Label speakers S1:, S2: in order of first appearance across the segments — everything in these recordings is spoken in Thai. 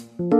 S1: คุณ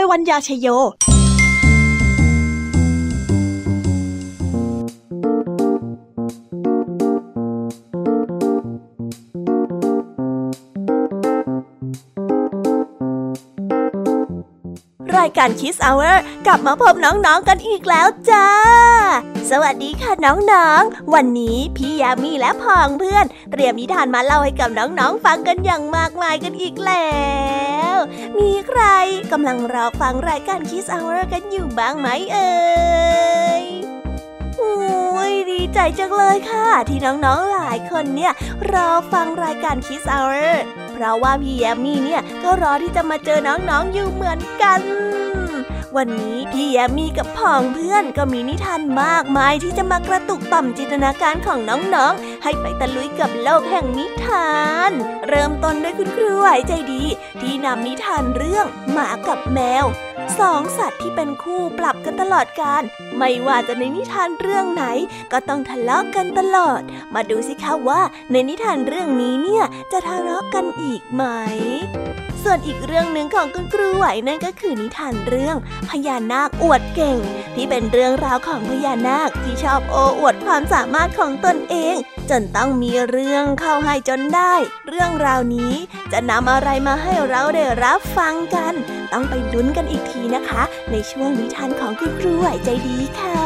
S2: ยวัญญาชยโยรายการคิสเอาเวอร์กลับมาพบน้องๆกันอีกแล้วจ้า สวัสดีค่ะน้องๆ วันนี้พี่ยามีและพองเพื่อน เตรียมนิทานมาเล่าให้กับน้องๆฟังกันอย่างมากมายกันอีกแล้ว มีใครกำลังรอฟังรายการ Kids Hour กันอยู่บ้างไหมเอ่ยโอ้ยดีใจจังเลยค่ะ ที่น้องๆหลายคนเนี่ยรอฟังรายการ Kids Hour เพราะว่าพี่แยมมี่เนี่ยก็รอที่จะมาเจอน้องๆอยู่เหมือนกัน วันนี้พี่แยมมี่กับผองเพื่อนก็มีนิทานมากมายที่จะมากระตุกต่อมจินตนาการของน้องๆ ให้ไปตะลุยกับโลกแห่งนิทาน เริ่มต้นด้วยคุณครูไหวใจดี ที่นำนิทานเรื่องหมากับแมวสองสัตว์ที่เป็นคู่ปรับกันตลอดการ ไม่ว่าจะในนิทานเรื่องไหนก็ต้องทะเลาะกันตลอด มาดูสิคะว่าในนิทานเรื่องนี้เนี่ยจะทะเลาะกันอีกไหม ส่วนอีกเรื่องหนึ่งของคุณครูไหวนั่นก็คือนิทานเรื่องพญานาคอวดเก่ง ที่เป็นเรื่องราวของพญานาคที่ชอบโอ้อวดความสามารถของตนเอง จนต้องมีเรื่องเข้าให้จนได้ เรื่องราวนี้จะนำอะไรมาให้เราได้รับฟังกัน ต้องไปลุ้นกันอีกทีนะคะ ในช่วงนิทานของคุณครูไหวใจดีค่ะ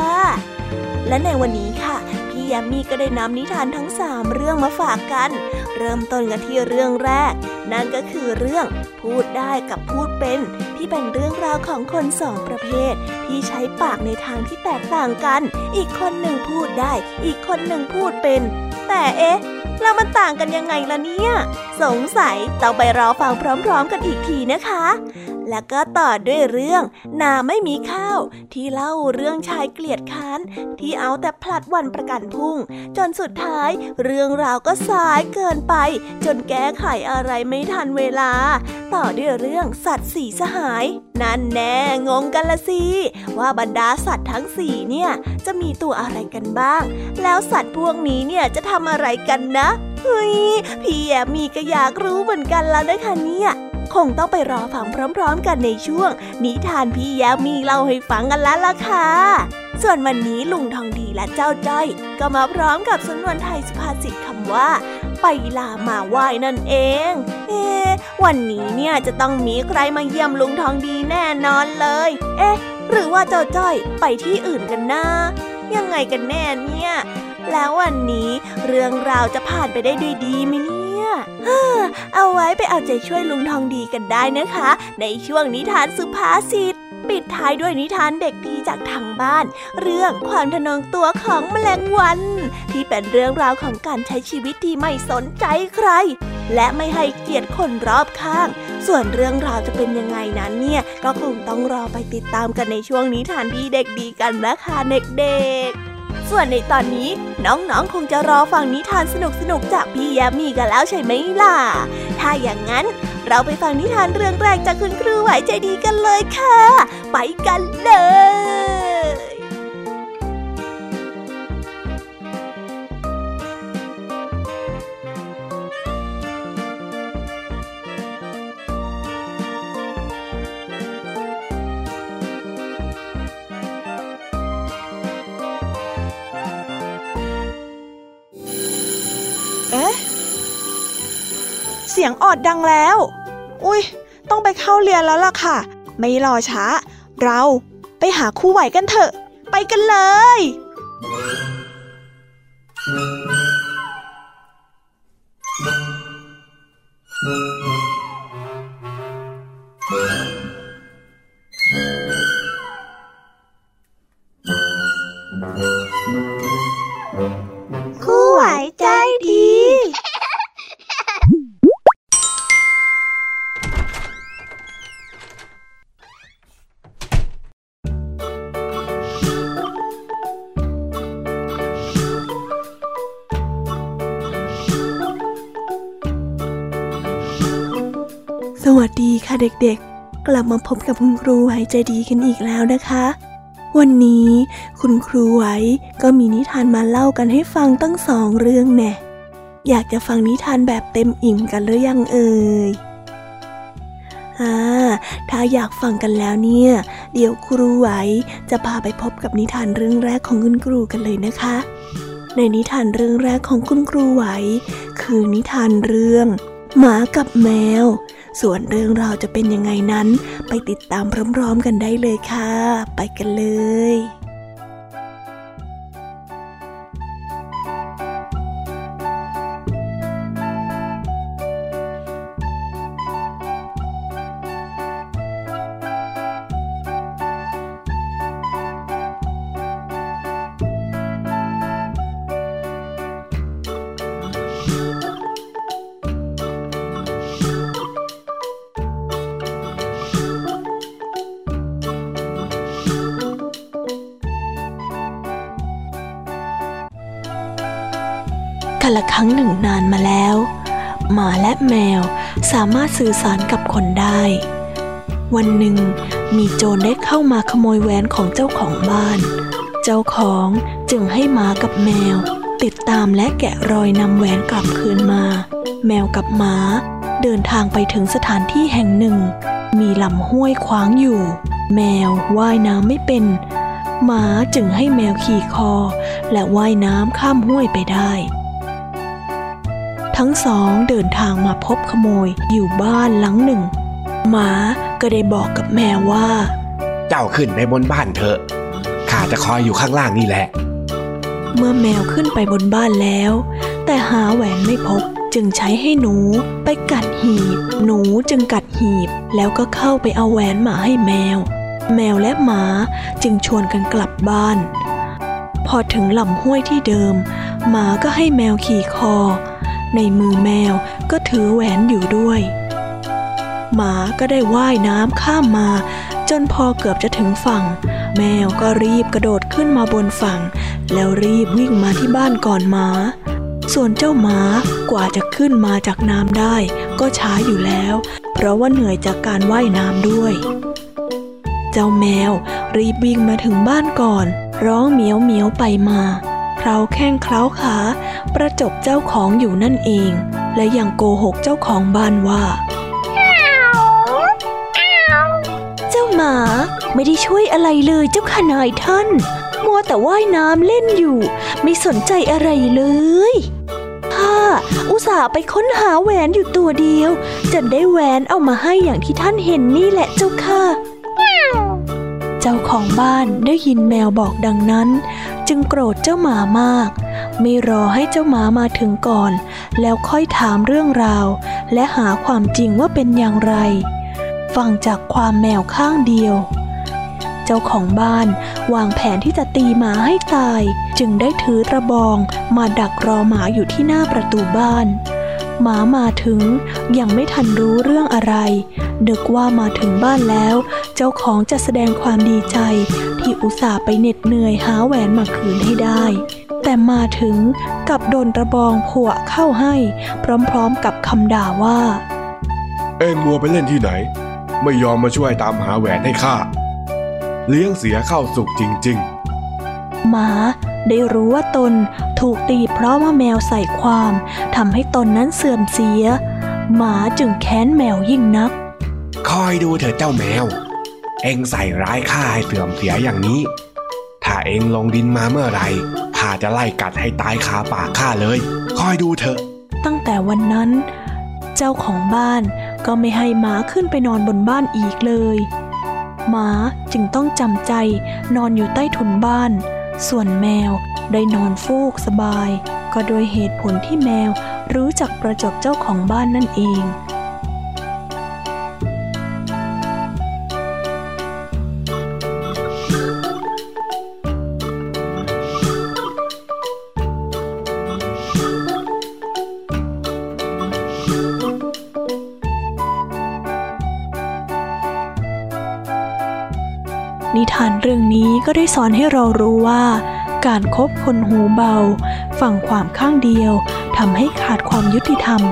S2: และในวันนี้ค่ะ พี่ยามีก็ได้นำนิทานทั้งสามเรื่องมาฝากกัน เริ่มต้นกันที่เรื่องแรก นั่นก็คือเรื่องพูดได้กับพูดเป็น ที่เป็นเรื่องราวของคนสองประเภท ที่ใช้ปากในทางที่แตกต่างกัน อีกคนหนึ่งพูดได้ อีกคนหนึ่งพูดเป็น แต่เอ๊ะแล้วมันต่างกันยังไงล่ะเนี่ย สงสัยต้องไปรอฟังพร้อม ๆ กันอีกทีนะคะ แล้วก็ต่อด้วยเรื่อง นาไม่มีข้าว ที่เล่าเรื่องชายเกลียดค้านที่เอาแต่พลัดวันประกันพุ่ง จนสุดท้ายเรื่องราวก็สายเกินไป จนแก้ไขอะไรไม่ทันเวลา ต่อด้วยเรื่องสัตว์สีสหาย นั่นแน่งงกันละสิว่าบรรดาสัตว์ทั้งสี่เนี่ยจะมีตัวอะไรกันบ้าง แล้วสัตว์พวกนี้เนี่ยจะทำอะไรกันนะเฮ้ยพี่แอมมีก็อยากรู้เหมือนกันแล้วนะคะเนี่ย คงต้องไปรอฟังพร้อมๆ กันในช่วง นิทานพี่แยมมีเล่าให้ฟังกันแล้วล่ะค่ะ ส่วนวันนี้ลุงทองดีและเจ้าจ้อย ก็มาพร้อมกับสำนวนไทยสุภาษิตคำว่า ไปลามาไหว้นั่นเอง เอ๊วันนี้เนี่ยจะต้องมีใครมาเยี่ยมลุงทองดีแน่นอนเลย เอ๊ะ หรือว่าเจ้าจ้อยไปที่อื่นกันนะยังไงกันแน่เนี่ย แล้ววันนี้เรื่องราวจะผ่านไปได้ด้วยดีไหมเนี่ย เอาไว้ไปเอาใจช่วยลุงทองดีกันได้นะคะ ในช่วงนิทานสุภาษิตปิดท้ายด้วยนิทานเด็กดีจากทางบ้าน เรื่องความทะนงตัวของแมลงวัน ที่เป็นเรื่องราวของการใช้ชีวิตที่ไม่สนใจใคร และไม่ให้เกียรติคนรอบข้าง ส่วนเรื่องราวจะเป็นยังไงนั้นเนี่ย ก็คงต้องรอไปติดตามกันในช่วงนิทานที่เด็กดีกันนะคะเด็กๆ
S3: ส่วนในตอนนี้น้องๆ คงจะรอฟังนิทานสนุกๆ จากพี่ยามีกันแล้วใช่ไหมล่ะ ถ้าอย่างนั้นเราไปฟังนิทานเรื่องแรกจากคุณครูไหวใจดีกันเลยค่ะ ไปกันเลย
S4: เอ๊เสียงออดดังแล้ว อุ้ย ต้องไปเข้าเรียนแล้วล่ะค่ะ ไม่รอช้า เราไปหาครูไหวกันเถอะ ไปกันเลย
S2: เด็กๆ กลับมาพบกับคุณครูไหวใจดีกันอีกแล้วนะคะ วันนี้คุณครูไหวก็มีนิทานมาเล่ากันให้ฟังตั้งสองเรื่องแน่ อยากจะฟังนิทานแบบเต็มอิ่มกันหรือยังเอ่ยอ่าถ้าอยากฟังกันแล้วเนี่ย เดี๋ยวครูไหวจะพาไปพบกับนิทานเรื่องแรกของคุณครูกันเลยนะคะ ในนิทานเรื่องแรกของคุณครูไหว คือนิทานเรื่อง หมากับแมว ส่วนเรื่องราวจะเป็นยังไงนั้น ไปติดตามพร้อมๆกันได้เลยค่ะ ไปกันเลย ละครั้งหนึ่งนานมาแล้ว หมาและแมวสามารถสื่อสารกับคนได้ วันหนึ่ง มีโจรได้เข้ามาขโมยแหวนของเจ้าของบ้าน เจ้าของจึงให้หมากับแมว ติดตามและแกะรอยนำแหวนกลับคืนมา แมวกับหมาเดินทางไปถึงสถานที่แห่งหนึ่ง มีลำห้วยขวางอยู่ แมวว่ายน้ำไม่เป็น หมาจึงให้แมวขี่คอ และว่ายน้ำข้ามห้วยไปได้ ทั้งสองเดินทางมาพบขโมยอยู่บ้านหลังหนึ่ง หมาก็ได้บอกกับแมวว่า
S5: เจ้าขึ้นไปบนบ้านเถอะข้าจะคอยอยู่ข้างล่างนี่แหละ
S2: เมื่อแมวขึ้นไปบนบ้านแล้ว แต่หาแหวนไม่พบจึงใช้ให้หนูไปกัดหีบ หนูจึงกัดหีบ แล้วก็เข้าไปเอาแหวนมาให้แมว แมวและหมาจึงชวนกันกลับบ้าน พอถึงลำห้วยที่เดิม หมาก็ให้แมวขี่คอ ในมือแมวก็ถือแหวนอยู่ด้วย หมาก็ได้ว่ายน้ำข้ามมา จนพอเกือบจะถึงฝั่ง แมวก็รีบกระโดดขึ้นมาบนฝั่ง แล้วรีบวิ่งมาที่บ้านก่อนหมา ส่วนเจ้าหมากว่าจะขึ้นมาจากน้ำได้ ก็ช้าอยู่แล้ว เพราะว่าเหนื่อยจากการว่ายน้ำด้วย เจ้าแมวรีบวิ่งมาถึงบ้านก่อน ร้องเหมียวเหมียวไปมา ลาแข้งเคล้าขา ประจบเจ้าของอยู่นั่นเอง และยังโกหกเจ้าของบ้านว่าเจ้าหมาไม่ได้ช่วยอะไรเลยเจ้าขนายท่าน มัวแต่ว่ายน้ำเล่นอยู่ ไม่สนใจอะไรเลยข้าอุตส่าห์ไปค้นหาแหวนอยู่ตัวเดียวจนได้แหวนเอามาให้อย่างที่ท่านเห็นนี่แหละเจ้าค่ะ เจ้าของบ้านได้ยินแมวบอกดังนั้น จึงโกรธเจ้าหมามาก ไม่รอให้เจ้าหมามาถึงก่อน แล้วค่อยถามเรื่องราว และหาความจริงว่าเป็นอย่างไร ฟังจากความแมวข้างเดียว เจ้าของบ้านวางแผนที่จะตีหมาให้ตาย จึงได้ถือตะบองมาดักรอหมาอยู่ที่หน้าประตูบ้าน
S4: หมามาถึงยังไม่ทันรู้เรื่องอะไรนึกว่ามาถึงบ้านแล้ว เจ้าของจะแสดงความดีใจ ที่อุตส่าห์ไปเหน็ดเหนื่อยหาแหวนมาคืนให้ได้ แต่มาถึงกับโดนระบองผัวเข้าให้ พร้อมๆกับคำด่าว่า
S5: เอ็งมัวไปเล่นที่ไหน ไม่ยอมมาช่วยตามหาแหวนให้ข้าเลี้ยงเสียเข้าสุกจริง
S4: หมา ได้รู้ว่าตนถูกตีเพราะว่าแมวใส่ความทำให้ตนนั้นเสื่อมเสีย หมาจึงแค้นแมวยิ่งนัก
S5: ๆคอยดูเถอะเจ้าแมว เอ็งใส่ร้ายข้าให้เสื่อมเสียอย่างนี้ ถ้าเอ็งลงดินมาเมื่อไหร่ข้าจะไล่กัดให้ตายคาปากข้าเลย คอยดูเถอะ
S4: ตั้งแต่วันนั้น เจ้าของบ้านก็ไม่ให้หมาขึ้นไปนอนบนบ้านอีกเลย หมาจึงต้องจำใจนอนอยู่ใต้ถุนบ้าน ส่วนแมวได้นอนฟูกสบาย ก็โดยเหตุผลที่แมวรู้จักประจบเจ้าของบ้านนั่นเอง ก็ได้สอนให้เรารู้ว่า การคบคนหูเบา ฝั่งความข้างเดียวทำให้ขาดความยุติธรรม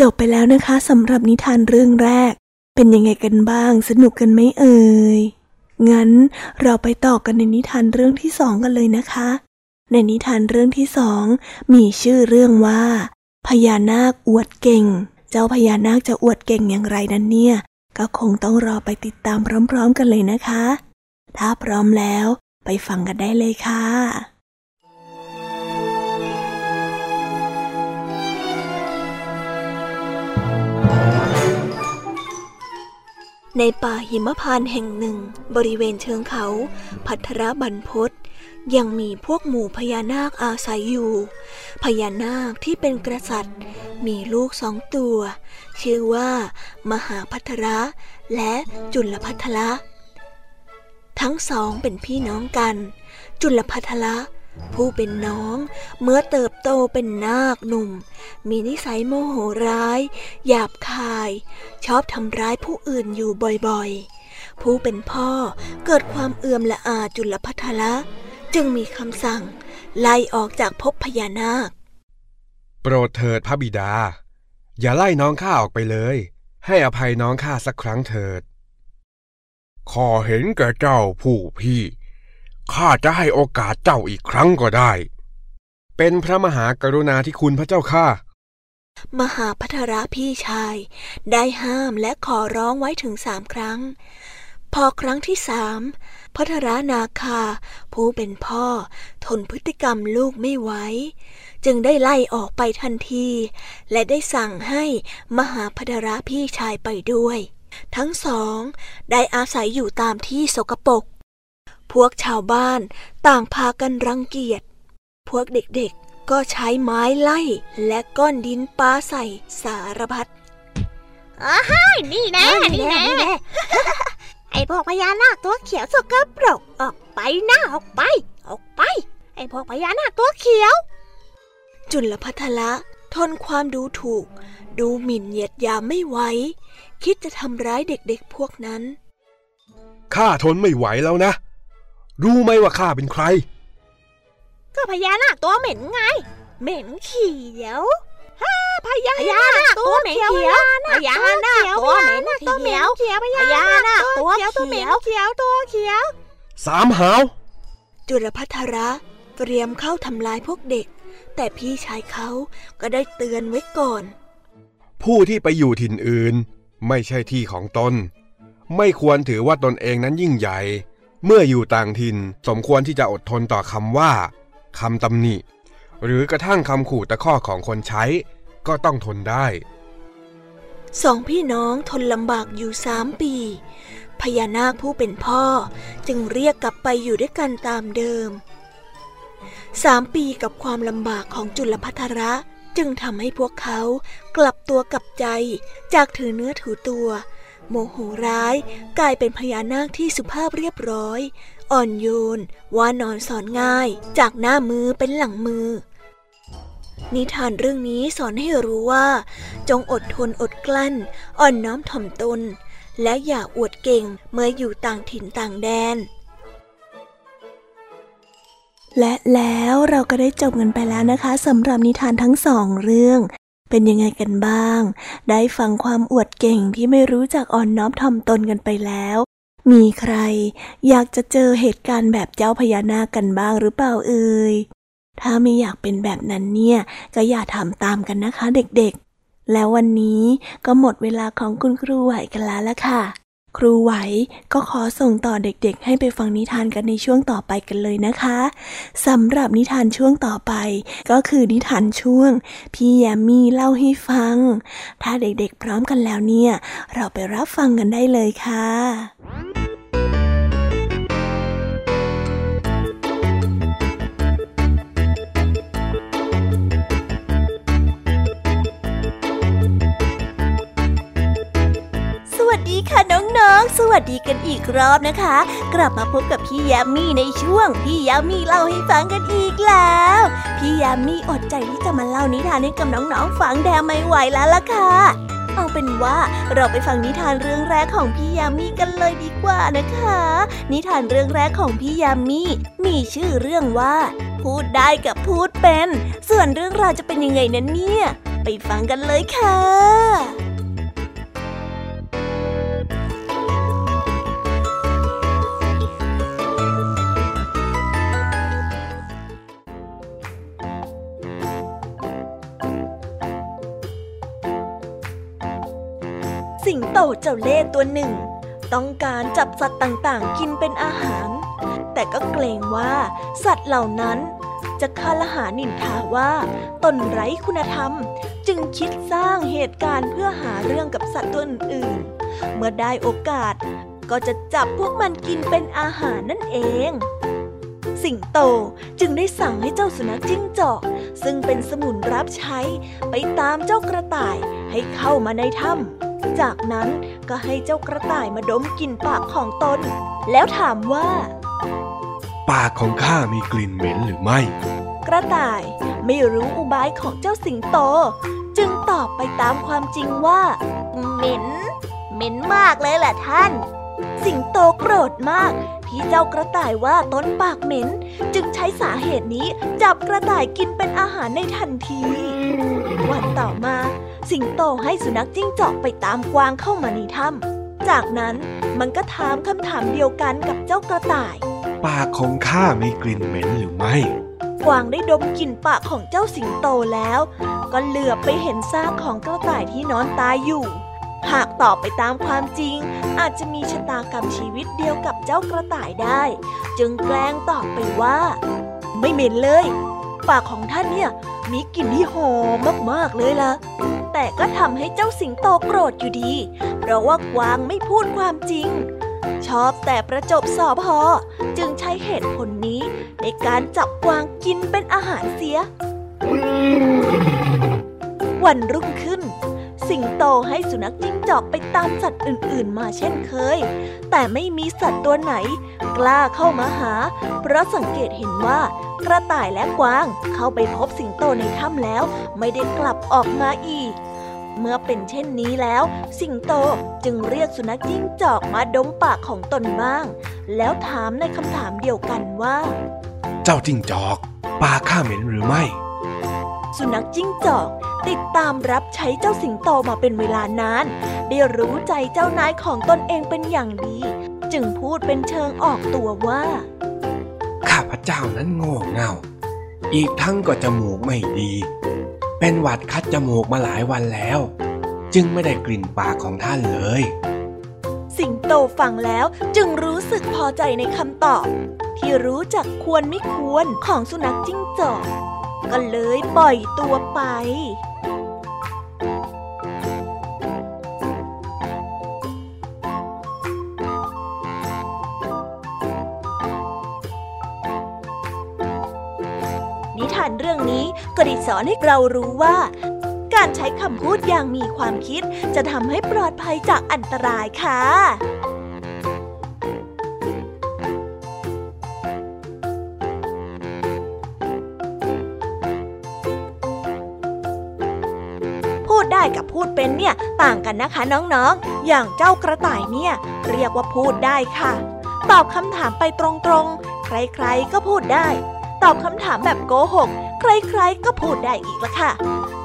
S2: จบไปแล้วนะคะสำหรับนิทานเรื่องแรก เป็นยังไงกันบ้าง สนุกกันไหมเอ่ย งั้นเราไปต่อกันในนิทานเรื่องที่สองกันเลยนะคะ ในนิทานเรื่องที่สองมีชื่อเรื่องว่า พญานาคอวดเก่ง เจ้าพญานาคจะอวดเก่งอย่างไรนั้นเนี่ย ก็คงต้องรอไปติดตามพร้อมๆกันเลยนะคะ ถ้าพร้อมแล้วไปฟังกันได้เลยค่ะในป่าหิมพานต์แห่งหนึ่ง บริเวณเชิงเขา พัทรบันพศ ยังมีพวกหมู่พญานาคอาศัยอยู่ พญานาคที่เป็นกษัตริย์ มีลูกสองตัว ชื่อว่า มหาพัทระและจุลพัทระทั้งสองเป็นพี่น้องกัน จุลพัทระผู้เป็นน้องเมื่อเติบโตเป็นนาคหนุ่ม มีนิสัยโมโหร้าย หยาบคาย ชอบทำร้ายผู้อื่นอยู่บ่อยๆ ผู้เป็นพ่อเกิดความเอื่อมละอาจุลพัทละ จึงมีคำสั่ง ไล่ออกจากภพพญานาค
S6: โปรดเถิดพระบิดา อย่าไล่น้องข้าออกไปเลย ให้อภัยน้องข้าสักครั้งเถิด ขอเห็นแก่เจ้าผู้พี่ ข้าจะให้โอกาสเจ้าอีกครั้งก็ได้ เป็นพระมหากรุณาธิคุณพระเจ้าข้า
S2: มหาพัทระพี่ชาย ได้ห้ามและขอร้องไว้ถึงสามครั้ง พอครั้งที่สาม พัทระนาคา ผู้เป็นพ่อ ทนพฤติกรรมลูกไม่ไหวจึงได้ไล่ออกไปทันที และได้สั่งให้มหาพัทระพี่ชายไปด้วย ทั้งสอง ได้อาศัยอยู่ตามที่สกปรกพวกชาวบ้านต่างพากันรังเกียจ พวกเด็กๆก็ใช้ไม้ไล่และก้อนดินปาใส่สารพัด
S3: นี่แน่นี่แน่ ไอพวกพญานาคตัวเขียวสกปรกออกไปหน้าออกไป ออกไป ไอพวกพญานาคตัวเขียว
S2: จุลพัทละทนความดูถูก ดูหมิ่นเหยียดหยามไม่ไหวคิดจะทำร้ายเด็กๆพวกนั้น
S6: ข้าทนไม่ไหวแล้วนะ รู้ไหมว่าข้าเป็นใคร
S3: ก็พญานาคตัวเหม็นไง เหม็นเขียวฮ่า พญานาคตัวเหม็นเขียวพญานาคตัวเหม็นเขียวพญานาคตัวเขียวตัวเหม็นเขียวตัวเขียว
S6: สามหาว
S2: จุลพัทระเตรียมเข้าทำลายพวกเด็ก แต่พี่ชายเขาก็ได้เตือนไว้ก่อน
S6: ผู้ที่ไปอยู่ถิ่นอื่น ไม่ใช่ที่ของตนไม่ควรถือว่าตนเองนั้นยิ่งใหญ่ เมื่ออยู่ต่างถิ่นสมควรที่จะอดทนต่อคำว่าคำตำหนิ หรือกระทั่งคำขู่ตะคอกของคนใช้ ก็ต้องทนได้
S2: สองพี่น้องทนลำบากอยู่สามปี พญานาคผู้เป็นพ่อจึงเรียกกลับไปอยู่ด้วยกันตามเดิมสามปีกับความลำบากของจุลพัทระจึงทำให้พวกเขากลับตัวกลับใจจากถือเนื้อถือตัว โมโหร้ายกลายเป็นพญานาคที่สุภาพเรียบร้อย อ่อนโยนว่านอนสอนง่าย จากหน้ามือเป็นหลังมือ นิทานเรื่องนี้สอนให้รู้ว่า จงอดทนอดกลั้น อ่อนน้อมถ่อมตน และอย่าอวดเก่งเมื่ออยู่ต่างถิ่นต่างแดน
S4: และแล้วเราก็ได้จบกันไปแล้วนะคะสำหรับนิทานทั้งสองเรื่อง เป็นยังไงกันบ้าง ได้ฟังความอวดเก่งที่ไม่รู้จักอ่อนน้อมถ่อมตนกันไปแล้วมีใคร อยากจะเจอเหตุการณ์แบบเจ้าพญานาคกันบ้างหรือเปล่าเอ่ย ถ้าไม่อยากเป็นแบบนั้นเนี่ย ก็อย่าทำตามกันนะคะเด็กๆ แล้ววันนี้ก็หมดเวลาของคุณครูไหวกันแล้วละค่ะ ครูไหวก็ขอส่งต่อเด็กๆ ให้ไปฟังนิทานกันในช่วงต่อไปกันเลยนะคะสำหรับนิทานช่วงต่อไป ก็คือนิทานช่วง พี่แยมมี่เล่าให้ฟัง ถ้าเด็กๆพร้อมกันแล้วเนี่ย เราไปรับฟังกันได้เลยค่ะ
S3: ค่ะน้องๆ สวัสดีกันอีกรอบนะคะ กลับมาพบกับพี่ยามีในช่วง พี่ยามีเล่าให้ฟังกันอีกแล้ว พี่ยามีอดใจที่จะมาเล่านิทานให้กับน้องๆฟังแดไม่ไหวแล้วล่ะค่ะ เอาเป็นว่าเราไปฟังนิทานเรื่องแรกของพี่ยามีกันเลยดีกว่านะคะ นิทานเรื่องแรกของพี่ยามีมีชื่อเรื่องว่า พูดได้กับพูดเป็น ส่วนเรื่องราวจะเป็นยังไงนั้นเนี่ย ไปฟังกันเลยค่ะ
S2: สิงโตเจ้าเล่ห์ตัวหนึ่ง ต้องการจับสัตว์ต่างๆ กินเป็นอาหาร แต่ก็เกรงว่าสัตว์เหล่านั้น จะคาลหานินทาว่า ตนไร้คุณธรรม จึงคิดสร้างเหตุการณ์เพื่อหาเรื่องกับสัตว์ตัวอื่นๆ เมื่อได้โอกาสก็จะจับพวกมันกินเป็นอาหารนั่นเอง สิงโตจึงได้สั่งให้เจ้าสุนัขจิ้งจอก ซึ่งเป็นสมุนรับใช้ ไปตามเจ้ากระต่ายให้เข้ามาในถ้ำ จากนั้นก็ให้เจ้ากระต่ายมาดมกลิ่นปากของตน แล้วถามว่า
S5: ปากของข้ามีกลิ่นเหม็นหรือไม่
S2: กระต่ายไม่รู้อุบายของเจ้าสิงโต จึงตอบไปตามความจริงว่า
S3: เหม็น เหม็นมากเลยแหละท่าน
S2: สิงโตโกรธมากที่เจ้ากระต่ายว่าต้นปากเหม็น จึงใช้สาเหตุนี้จับกระต่ายกินเป็นอาหารในทันที วันต่อมา สิงโตให้สุนัขจิ้งจอกไปตามกวางเข้ามาในถ้ำจากนั้นมันก็ถามคำถามเดียวกันกับเจ้ากระต่าย
S5: ปากของข้ามีกลิ่นเหม็นหรือไม่
S2: กวางได้ดมกลิ่นปากของเจ้าสิงโตแล้ว ก็เหลือบไปเห็นซากของกระต่ายที่นอนตายอยู่ หากตอบไปตามความจริง อาจจะมีชะตากรรมชีวิตเดียวกับเจ้ากระต่ายได้ จึงแกล้งตอบไปว่า ไม่เหม็นเลย ปากของท่านเนี่ยมีกลิ่นที่หอมมากๆเลยล่ะ แต่ก็ทำให้เจ้าสิงโตโกรธอยู่ดี เพราะว่ากวางไม่พูดความจริง ชอบแต่ประจบสอบพอจึงใช้เหตุผลนี้ ในการจับกวางกินเป็นอาหารเสีย วันรุ่งขึ้น สิงโตให้สุนัขจิ้งจอกไปตามสัตว์อื่นๆ มาเช่นเคย แต่ไม่มีสัตว์ตัวไหน กล้าเข้ามาหา เพราะสังเกตเห็นว่ากระต่ายและกวางเข้าไปพบสิงโตในถ้ำแล้ว ไม่ได้กลับออกมาอีก เมื่อเป็นเช่นนี้แล้ว สิงโตจึงเรียกสุนัขจิ้งจอกมาดมปากของตนบ้าง แล้วถามในคำถามเดียวกันว่า
S5: เจ้าจิ้งจอก ปากข้าเหม็นหรือไม่
S2: สุนัขจิ้งจอก ติดตามรับใช้เจ้าสิงโตมาเป็นเวลานาน ได้รู้ใจเจ้านายของตนเองเป็นอย่างดี จึงพูดเป็นเชิงออกตัวว่า
S5: ข้าพเจ้านั้นโง่เง่า อีกทั้งก็จมูกไม่ดี เป็นหวัดคัดจมูกมาหลายวันแล้ว จึงไม่ได้กลิ่นปากของท่านเลย
S2: สิงโตฟังแล้วจึงรู้สึกพอใจในคำตอบ ที่รู้จักควรไม่ควรของสุนัขจิ้งจอก ก็เลยปล่อยตัวไปนิทานเรื่องนี้ก็ได้สอนให้เรารู้ว่า การ
S3: การใช้คำพูดอย่างมีความคิดจะทำให้ปลอดภัยจากอันตรายค่ะ ดได้กับพูดเป็นเนี่ยต่างกันนะคะน้องๆ อย่างเจ้ากระต่ายเนี่ยเรียกว่าพูดได้ค่ะ ตอบคำถามไปตรงๆ ใครๆก็พูดได้ ตอบคำถามแบบโกหก ใครๆก็พูดได้อีกละค่ะ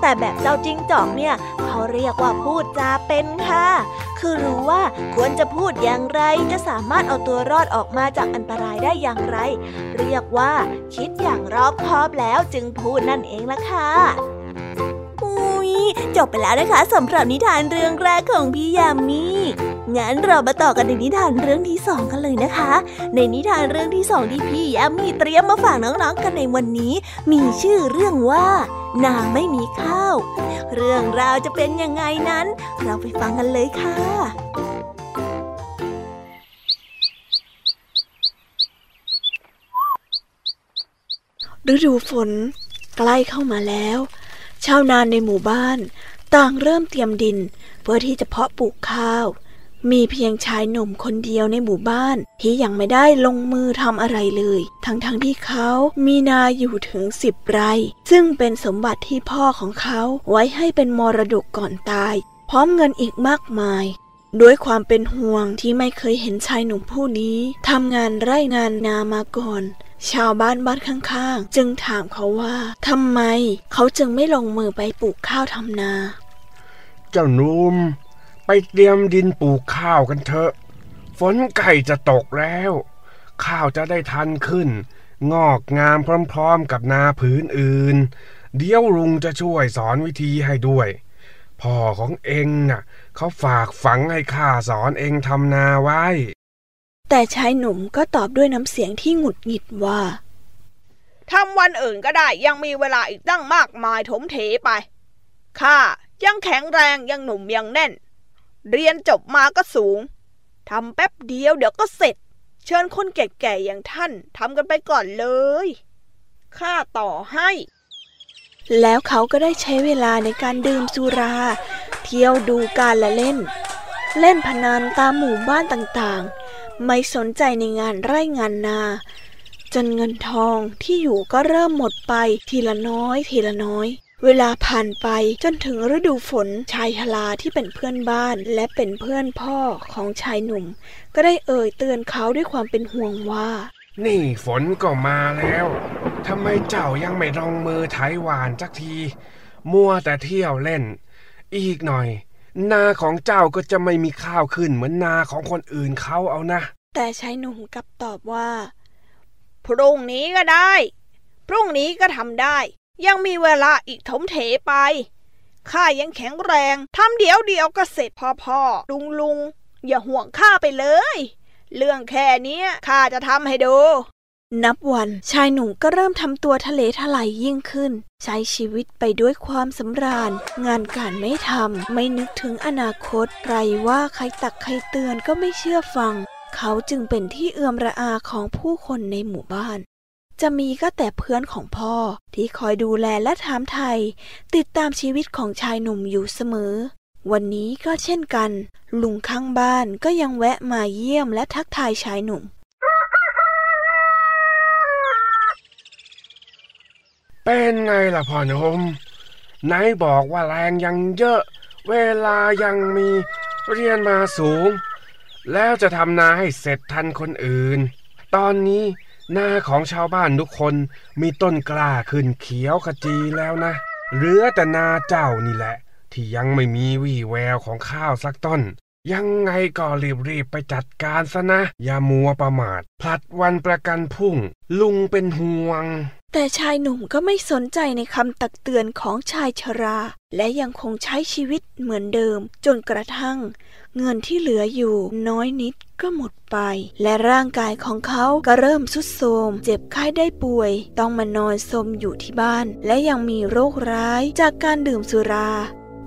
S3: แต่แบบเจ้าจิงจอกเนี่ยเขาเรียกว่าพูดจาเป็นค่ะ คือรู้ว่าควรจะพูดอย่างไรจะสามารถเอาตัวรอดออกมาจากอันตรายได้อย่างไร เรียกว่าคิดอย่างรอบคอบแล้วจึงพูดนั่นเองละค่ะ จบไปแล้วนะคะสำหรับนิทานเรื่องแรกของพี่ยามีงั้นเรามาต่อกันในนิทานเรื่องที่สองกันเลยนะคะ ในนิทานเรื่องที่สองที่พี่ยามีเตรียมมาฝากน้องๆกันในวันนี้ มีชื่อเรื่องว่า นางไม่มีข้าว เรื่องราวจะเป็นยังไงนั้น เราไปฟังกันเลยค่ะ
S2: ฤดูฝนใกล้เข้ามาแล้ว ชาวนานในหมู่บ้าน ต่างเริ่มเตรียมดิน เพื่อที่จะเพาะปลูกข้าว มีเพียงชายหนุ่มคนเดียวในหมู่บ้านที่ยังไม่ได้ลงมือทำอะไรเลย ทั้งๆทที่เขามีนาอยู่ถึงสิบไร่ ซึ่งเป็นสมบัติที่พ่อของเขาไว้ให้เป็นมรดกก่อนตาย พร้อมเงินอีกมากมาย ด้วยความเป็นห่วงที่ไม่เคยเห็นชายหนุ่มผู้นี้ทำงานไร่งานนามาก่อน ชาวบ้านบ้านข้างๆ จึงถามเขาว่าทำไมเขาจึงไม่ลงมือไปปลูกข้าวทำนา
S6: เจ้านุ่มไปเตรียมดินปลูกข้าวกันเถอะ ฝนไก่จะตกแล้ว ข้าวจะได้ทันขึ้น งอกงามพร้อมๆกับนาผืนอื่น เดี๋ยวลุงจะช่วยสอนวิธีให้ด้วย พ่อของเองน่ะ เขาฝากฝังให้ข้าสอนเองทำนาไว้
S2: แต่ชายหนุ่มก็ตอบด้วยน้ำเสียงที่หงุดหงิดว่า
S7: ทำวันอื่นก็ได้ยังมีเวลาอีกตั้งมากมายถมเถไปข้ายังแข็งแรงยังหนุ่มยังแน่น เรียนจบมาก็สูงทำแป๊บเดียวเดี๋ยวก็เสร็จ เชิญคนแก่ๆอย่างท่านทำกันไปก่อนเลยข้าต่อให้
S2: แล้วเขาก็ได้ใช้เวลาในการดื่มสุรา เที่ยวดูการละเล่น เล่นพนันตามหมู่บ้านต่างๆ ไม่สนใจในงานไร่งานนา จนเงินทองที่อยู่ก็เริ่มหมดไปทีละน้อยทีละน้อย เวลาผ่านไปจนถึงฤดูฝนชายชลาที่เป็นเพื่อนบ้านและเป็นเพื่อนพ่อของชายหนุ่ม ก็ได้เอ่ยเตือนเขาด้วยความเป็นห่วงว่า
S6: นี่ฝนก็มาแล้วทำไมเจ้ายังไม่ลงมือไถหวานสักที มัวแต่เที่ยวเล่น อีกหน่อย นาของเจ้าก็จะไม่มีข้าวขึ้นเหมือนนาของคนอื่นเขาเอานะ
S2: แต่ชายหนุ่มกลับตอบว่า
S7: พรุ่งนี้ก็ได้ พรุ่งนี้ก็ทำได้ ยังมีเวลาอีกถมเถไป ข้ายังแข็งแรงทำเดี๋ยวเดียวก็เสร็จพ่อพ่อลุงลุงอย่าห่วงข้าไปเลย เรื่องแค่นี้ข้าจะทำให้ดู
S2: นับวันชายหนุ่มก็เริ่มทำตัวทะเลทลายยิ่งขึ้น ใช้ชีวิตไปด้วยความสำราญ งานการไม่ทำไม่นึกถึงอนาคต ใครว่าใครตักใครเตือนก็ไม่เชื่อฟัง เขาจึงเป็นที่เอื้อมระอาของผู้คนในหมู่บ้านจะมีก็แต่เพื่อนของพ่อที่คอยดูแลและถามไทย ติดตามชีวิตของชายหนุ่มอยู่เสมอ วันนี้ก็เช่นกัน ลุงข้างบ้านก็ยังแวะมาเยี่ยมและทักทายชายหนุ่ม
S6: เป็นไงล่ะพ่อหนุ่มไหนบอกว่าแรงยังเยอะ เวลายังมีเรียนมาสูง แล้วจะทำนาให้เสร็จทันคนอื่น ตอนนี้นาของชาวบ้านทุกคนมีต้นกล้าขึ้นเขียวขจีแล้วนะ เหลือแต่นาเจ้านี่แหละ ที่ยังไม่มีวี่แววของข้าวสักต้น ยังไงก็รีบๆไปจัดการซะนะ อย่ามัวประมาท พลัดวันประกันพุ่ง ลุงเป็นห่วง
S2: แต่ชายหนุ่มก็ไม่สนใจในคำตักเตือนของชายชรา และยังคงใช้ชีวิตเหมือนเดิม จนกระทั่ง เงินที่เหลืออยู่น้อยนิดก็หมดไป และร่างกายของเขาก็เริ่มสุดโทรมเจ็บไข้ได้ป่วย ต้องมานอนสมอยู่ที่บ้าน และยังมีโรคร้ายจากการดื่มสุรา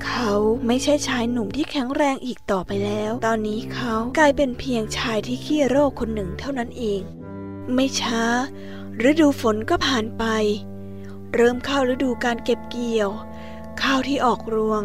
S2: เขาไม่ใช่ชายหนุ่มที่แข็งแรงอีกต่อไปแล้ว ตอนนี้เขากลายเป็นเพียงชายที่ขี้โรคคนหนึ่งเท่านั้นเอง ไม่ช้า ฤดูฝนก็ผ่านไป เริ่มเข้าฤดูการเก็บเกี่ยว ข้าวที่ออกรวง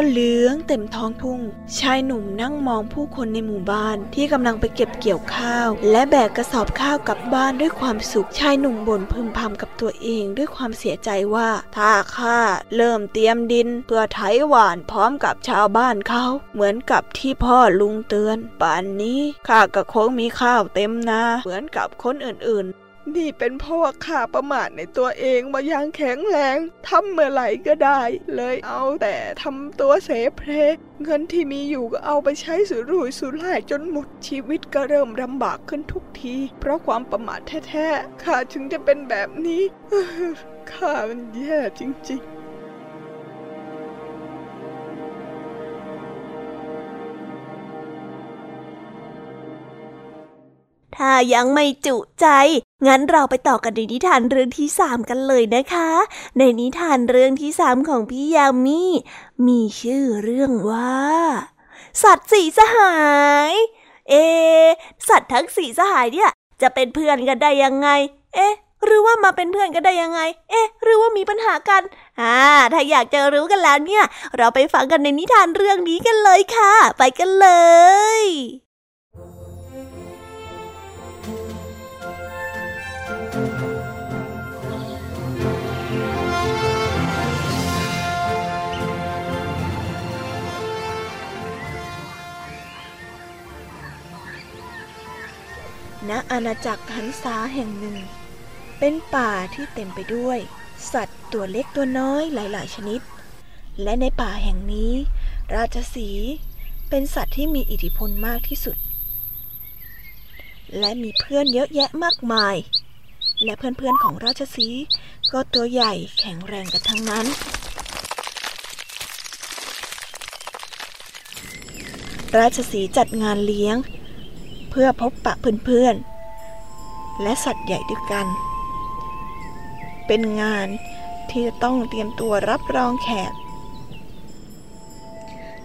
S2: ก็เหลืองเต็มท้องทุ่ง ชายหนุ่มนั่งมองผู้คนในหมู่บ้านที่กำลังไปเก็บเกี่ยวข้าว และแบกกระสอบข้าวกลับบ้านด้วยความสุข ชายหนุ่มบ่นพึมพำกับตัวเองด้วยความเสียใจว่า ถ้าข้าเริ่มเตรียมดินเพื่อไถหวานพร้อมกับชาวบ้านเขา เหมือนกับที่พ่อลุงเตือน ป่านนี้ข้าก็คงมีข้าวเต็มนาเหมือนกับคนอื่นๆ นี่เป็นเพราะว่าข้าประมาทในตัวเองมาย่างแข็งแรงทำเมื่อไหร่ก็ได้ เลยเอาแต่ทำตัวเสเพลเงินที่มีอยู่ก็เอาไปใช้สุรุ่ยสุร่ายจนหมดชีวิตก็เริ่มลำบากขึ้นทุกที เพราะความประมาทแท้ๆข้าถึงจะเป็นแบบนี้ข้ามันแย่จริง ๆ
S3: ถ้ายังไม่จุใจ งั้นเราไปต่อกันในนิทานเรื่องที่สามกันเลยนะคะ ในนิทานเรื่องที่สามของพี่ยามีมีชื่อเรื่องว่า สัตว์สีสหาย เอ สัตว์ทั้งสีสหายเนี่ย จะเป็นเพื่อนกันได้ยังไง เอ๊ะหรือว่ามาเป็นเพื่อนกันได้ยังไง เอ๊ะ หรือว่ามีปัญหากัน อ่า ถ้าอยากจะรู้กันแล้วเนี่ย เราไปฟังกันในนิทานเรื่องนี้กันเลยค่ะ ไปกันเลย
S2: ณอาณาจักรหันษาแห่งหนึ่ง เป็นป่าที่เต็มไปด้วย สัตว์ตัวเล็กตัวน้อยหลาย ๆ ชนิด และในป่าแห่งนี้ ราชสีเป็นสัตว์ที่มีอิทธิพลมากที่สุด และมีเพื่อนเยอะแยะมากมาย และเพื่อนๆของราชสีก็ตัวใหญ่แข็งแรงกันทั้งนั้นราชสีจัดงานเลี้ยง พื่อพบปะเพื่อนๆ และสัตว์ใหญ่ด้วยกัน เป็นงานที่จะต้องเตรียมตัวรับรองแขก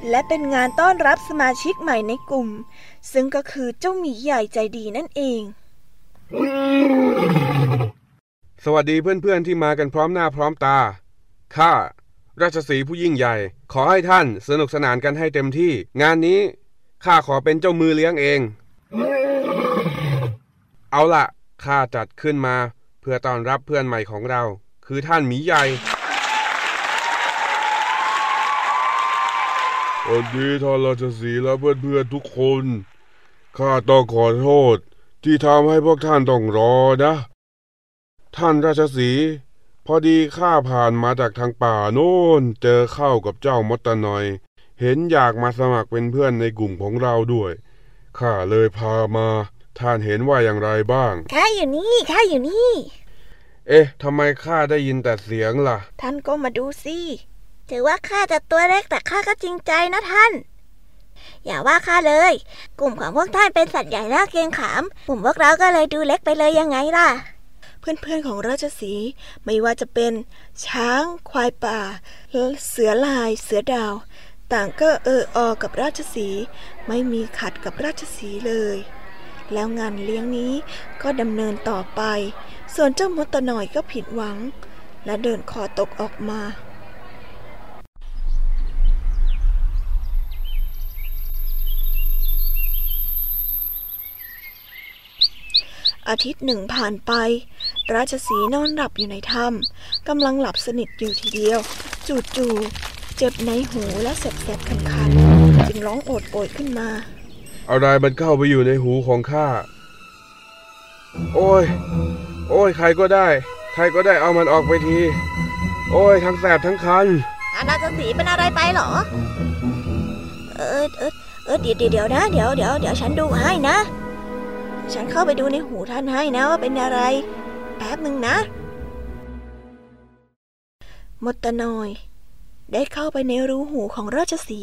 S2: และเป็นงานต้อนรับสมาชิกใหม่ในกลุ่ม ซึ่งก็คือเจ้าหมีใหญ่ใจดีนั่นเอง
S6: สวัสดีเพื่อนๆที่มากันพร้อมหน้าพร้อมตา ข้าราชสีผู้ยิ่งใหญ่ ขอให้ท่านสนุกสนานกันให้เต็มที่ งานนี้ข้าขอเป็นเจ้ามือเลี้ยงเอง เอาละข้าจัดขึ้นมาเพื่อต้อนรับเพื่อนใหม่ของเรา คือท่านหมีใหญ่
S8: สวัสดีท่านราชสีและเพื่อนๆทุกคน ข้าต้องขอโทษที่ทำให้พวกท่านต้องรอนะ ท่านราชสี พอดีข้าผ่านมาจากทางป่าโน่น เจอเข้ากับเจ้ามดตะนอย เห็นอยากมาสมัครเป็นเพื่อนในกลุ่มของเราด้วย ข้าเลยพามา ท่านเห็นว่าอย่างไรบ้าง
S3: ข้าอยู่นี่ข้าอยู่นี่
S8: เอ๊ะทำไมข้าได้ยินแต่เสียงล่ะ
S2: ท่านก็มาดูสิ
S3: ถือว่าข้าจะตัวเล็กแต่ข้าก็จริงใจนะท่าน อย่าว่าข้าเลย กลุ่มของพวกท่านเป็นสัตว์ใหญ่น่าเกรงขามกลุ่มพวกเราก็เลยดูเล็กไปเลยยังไงล่ะ
S2: เพื่อนๆของราชสีไม่ว่าจะเป็น ช้าง ควายป่า เสือลาย เสือดาว ต่างก็เอออกับราชสีไม่มีขัดกับราชสีเลย แล้วงานเลี้ยงนี้ก็ดำเนินต่อไป ส่วนเจ้ามดตะหน่อยก็ผิดหวัง และเดินคอตกออกมาอาทิตย์หนึ่งผ่านไป ราชสีนอนหลับอยู่ในถ้ำกำลังหลับสนิทอยู่ทีเดียว จู่ๆ เจ็บในหูและแสบๆคันๆจึงร้องโอดโอยขึ้นมา
S8: อะไรมันเข้าไปอยู่ในหูของข้า โอ้ย โอ้ย ใครก็ได้ ใครก็ได้เอามันออกไปที โอ้ย ทั้งแสบทั้งคัน
S3: อาณาจักรสีเป็นอะไรไปหรอ
S2: เออเออเออเดี๋ยวเดี๋ยวนะ เดี๋ยวเดี๋ยวเดี๋ยวฉันดูให้นะ ฉันเข้าไปดูในหูท่านให้นะว่าเป็นอะไร แป๊บหนึ่งนะมดตะนอย ได้เข้าไปในรูหูของราชสี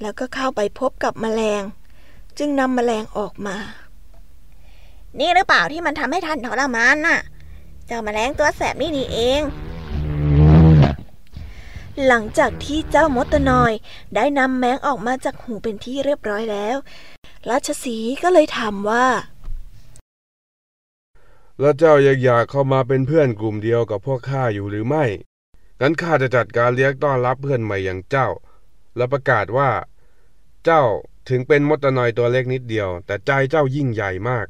S2: แล้วก็เข้าไปพบกับแมลง จึงนำแมลงออกมา
S3: นี่หรือเปล่าที่มันทำให้ท่านทรมานน่ะ เจ้าแมลงตัวแสบนี่นี่เอง
S2: หลังจากที่เจ้ามดตนอย ได้นำแมงออกมาจากหูเป็นที่เรียบร้อยแล้ว ราชสีก็เลยถามว่า
S8: แล้วเจ้ายังอยากเข้ามาเป็นเพื่อนกลุ่มเดียวกับพวกข้าอยู่หรือไม่ นั้นข้าจะจัดการเลี้ยงต้อนรับเพื่อนใหม่อย่างเจ้า และประกาศว่า เจ้าถึงเป็นมดตะนอยตัวเล็กนิดเดียว แต่ใจเจ้ายิ่งใหญ่มาก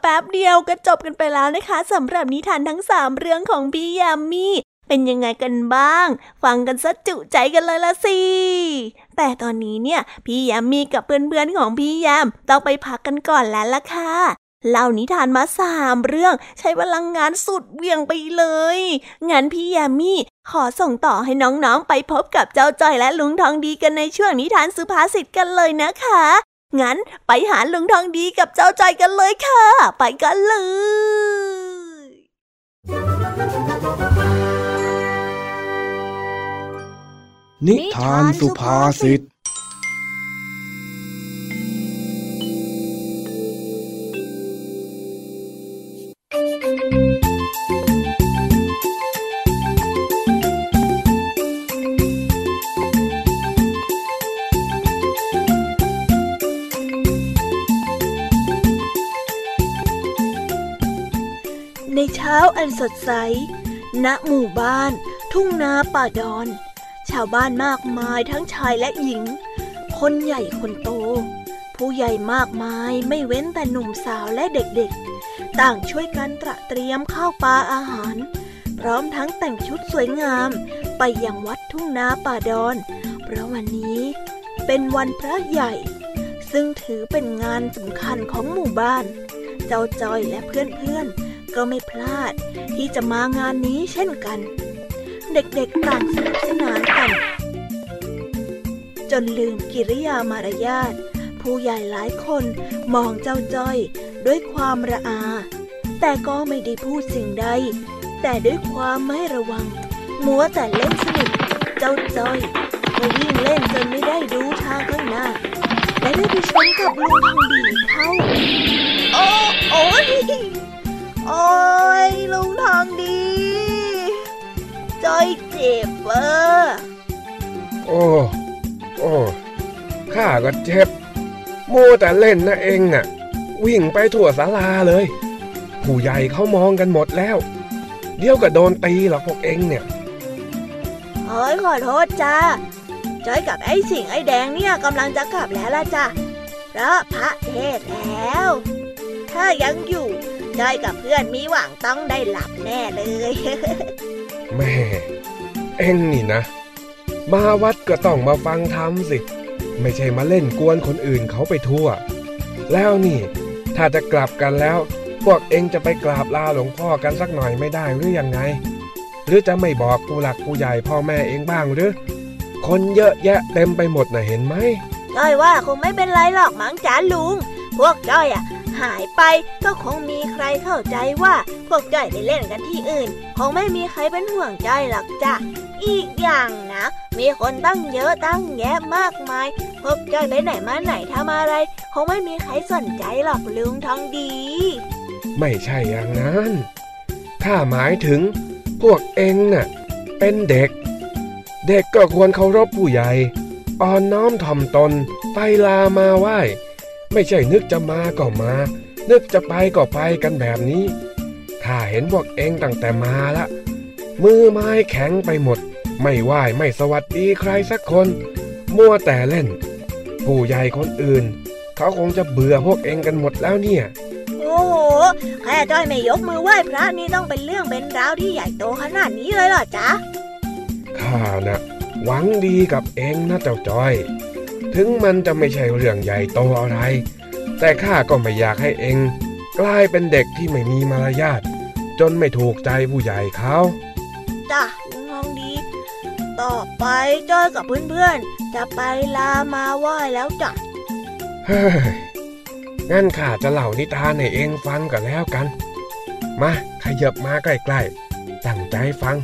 S3: แป๊บเดียวก็จบกันไปแล้วนะคะสำหรับนิทานทั้งสามเรื่องของพี่ยามีเป็นยังไงกันบ้าง ฟังกันซะจุใจกันเลยละสิ แต่ตอนนี้เนี่ย พี่ยามีกับเพื่อนๆของพี่ยามต้องไปพักกันก่อนแล้วล่ะค่ะเล่านิทานมาสามเรื่องใช้พลังงานสุดเวี่ยงไปเลย งั้นพี่ยามีขอส่งต่อให้น้องๆ ไปพบกับเจ้าจ้อยและลุงทองดีกันในช่วงนิทานสุภาษิตกันเลยนะคะ งั้นไปหาลุงทองดีกับเจ้าใจกันเลยค่ะ ไปกันเลย
S5: นิทานสุภาษิต
S2: เช้าอันสดใส ณ หมู่บ้าน ทุ่งนาป่าดอน ชาวบ้านมากมายทั้งชายและหญิง คนใหญ่คนโต ผู้ใหญ่มากมายไม่เว้นแต่หนุ่มสาวและเด็กๆ ต่างช่วยกันตระเตรียมข้าวปลาอาหาร พร้อมทั้งแต่งชุดสวยงาม ไปยังวัดทุ่งนาป่าดอน เพราะวันนี้เป็นวันพระใหญ่ ซึ่งถือเป็นงานสำคัญของหมู่บ้าน เจ้าจอยและเพื่อนๆ ก็ไม่พลาด ที่จะมางานนี้เช่นกัน เด็กๆต่างสนุกสนานกัน จนลืมกิริยามารยาทผู้ใหญ่หลายคนมองเจ้าจ้อยด้วยความระอา แต่ก็ไม่ได้พูดสิ่งใด แต่ด้วยความไม่ระวัง มัวแต่เล่นสนุกเจ้าจ้อยก็วิ่งเล่นจนไม่ได้ดูทางข้างหน้าและได้ไปชนกับลุงทองดีเข้า โอ้โอ้ย โอ้ยลุงทองดีจอยเจ็บเบอร์
S6: โอ้โอ้ข้าก็เจ็บมัวแต่เล่นนะเองน่ะ วิ่งไปทั่วศาลาเลย ผู้ใหญ่เขามองกันหมดแล้ว เดี๋ยวก็โดนตีหรอกพวกเองเนี่ย
S2: เฮ้ยขอโทษจ้าจอยกับไอ้สิงไอ้แดงเนี่ยกำลังจะกลับแล้วล่ะจ้ะเพราะพระเทศแล้ว ถ้ายังอยู่ จอยกับเพื่อนมีหวังต้องได้หลับแน่เลย
S6: แม่เอ็งนี่นะ มาวัดก็ต้องมาฟังธรรมสิ ไม่ใช่มาเล่นกวนคนอื่นเขาไปทั่ว แล้วนี่ ถ้าจะกลับกันแล้ว พวกเอ็งจะไปกราบลาหลวงพ่อกันสักหน่อยไม่ได้หรือยังไง หรือจะไม่บอกผู้หลักผู้ใหญ่พ่อแม่เองบ้างหรือ คนเยอะแยะเต็มไปหมดน่ะเห็นไหม
S2: จ้อยว่าคงไม่เป็นไรหรอกมั้งจ๋าลุง พวกจ้อยอะ หายไป ก็คงมีใครเข้าใจว่าพวกจ้อยไปเล่นกันที่อื่น คงไม่มีใครเป็นห่วงจ้อยหรอกจ้ะอีกอย่างนะ มีคนตั้งเยอะตั้งแยะมากมาย พวกจ้อยไปไหนมาไหนทำอะไร คงไม่มีใครสนใจหรอกลุงทองดี
S6: ไม่ใช่อย่างนั้นข้าหมายถึง พวกเองน่ะ เป็นเด็ก เด็กก็ควรเคารพผู้ใหญ่อ่อนน้อมถ่อมตนไปลามาไหว้ ไม่ใช่นึกจะมาก็มา นึกจะไปก็ไปกันแบบนี้ข้าเห็นพวกเองตั้งแต่มาละ มือไม้แข็งไปหมด ไม่ไหว้ไม่สวัสดีใครสักคน มัวแต่เล่น ผู้ใหญ่คนอื่น เขาคงจะเบื่อพวกเองกันหมดแล้วเนี่ย
S2: โอ้โหแค่จ้อยไม่ยกมือไหว้พระนี่ต้องเป็นเรื่องเป็นราวที่ใหญ่โตขนาดนี้เลยเหรอจ๊ะ
S6: ข้านะ่ะหวังดีกับเองนะเจ้าจอย ถึงมันจะไม่ใช่เรื่องใหญ่โตอะไร แต่ข้าก็ไม่อยากให้เองกลายเป็นเด็กที่ไม่มีมารยาทจนไม่ถูกใจผู้ใหญ่เขา
S2: จ้ะลุงทองดี ต่อไปจ้อยกับเพื่อนๆ จะไปลามาไหว้แล้วจ้ะ
S6: เฮ้ยงั้นข้าจะเล่านิทานให้เองฟังกันแล้วกัน มาขยับมาใกล้ๆตั้งใจฟัง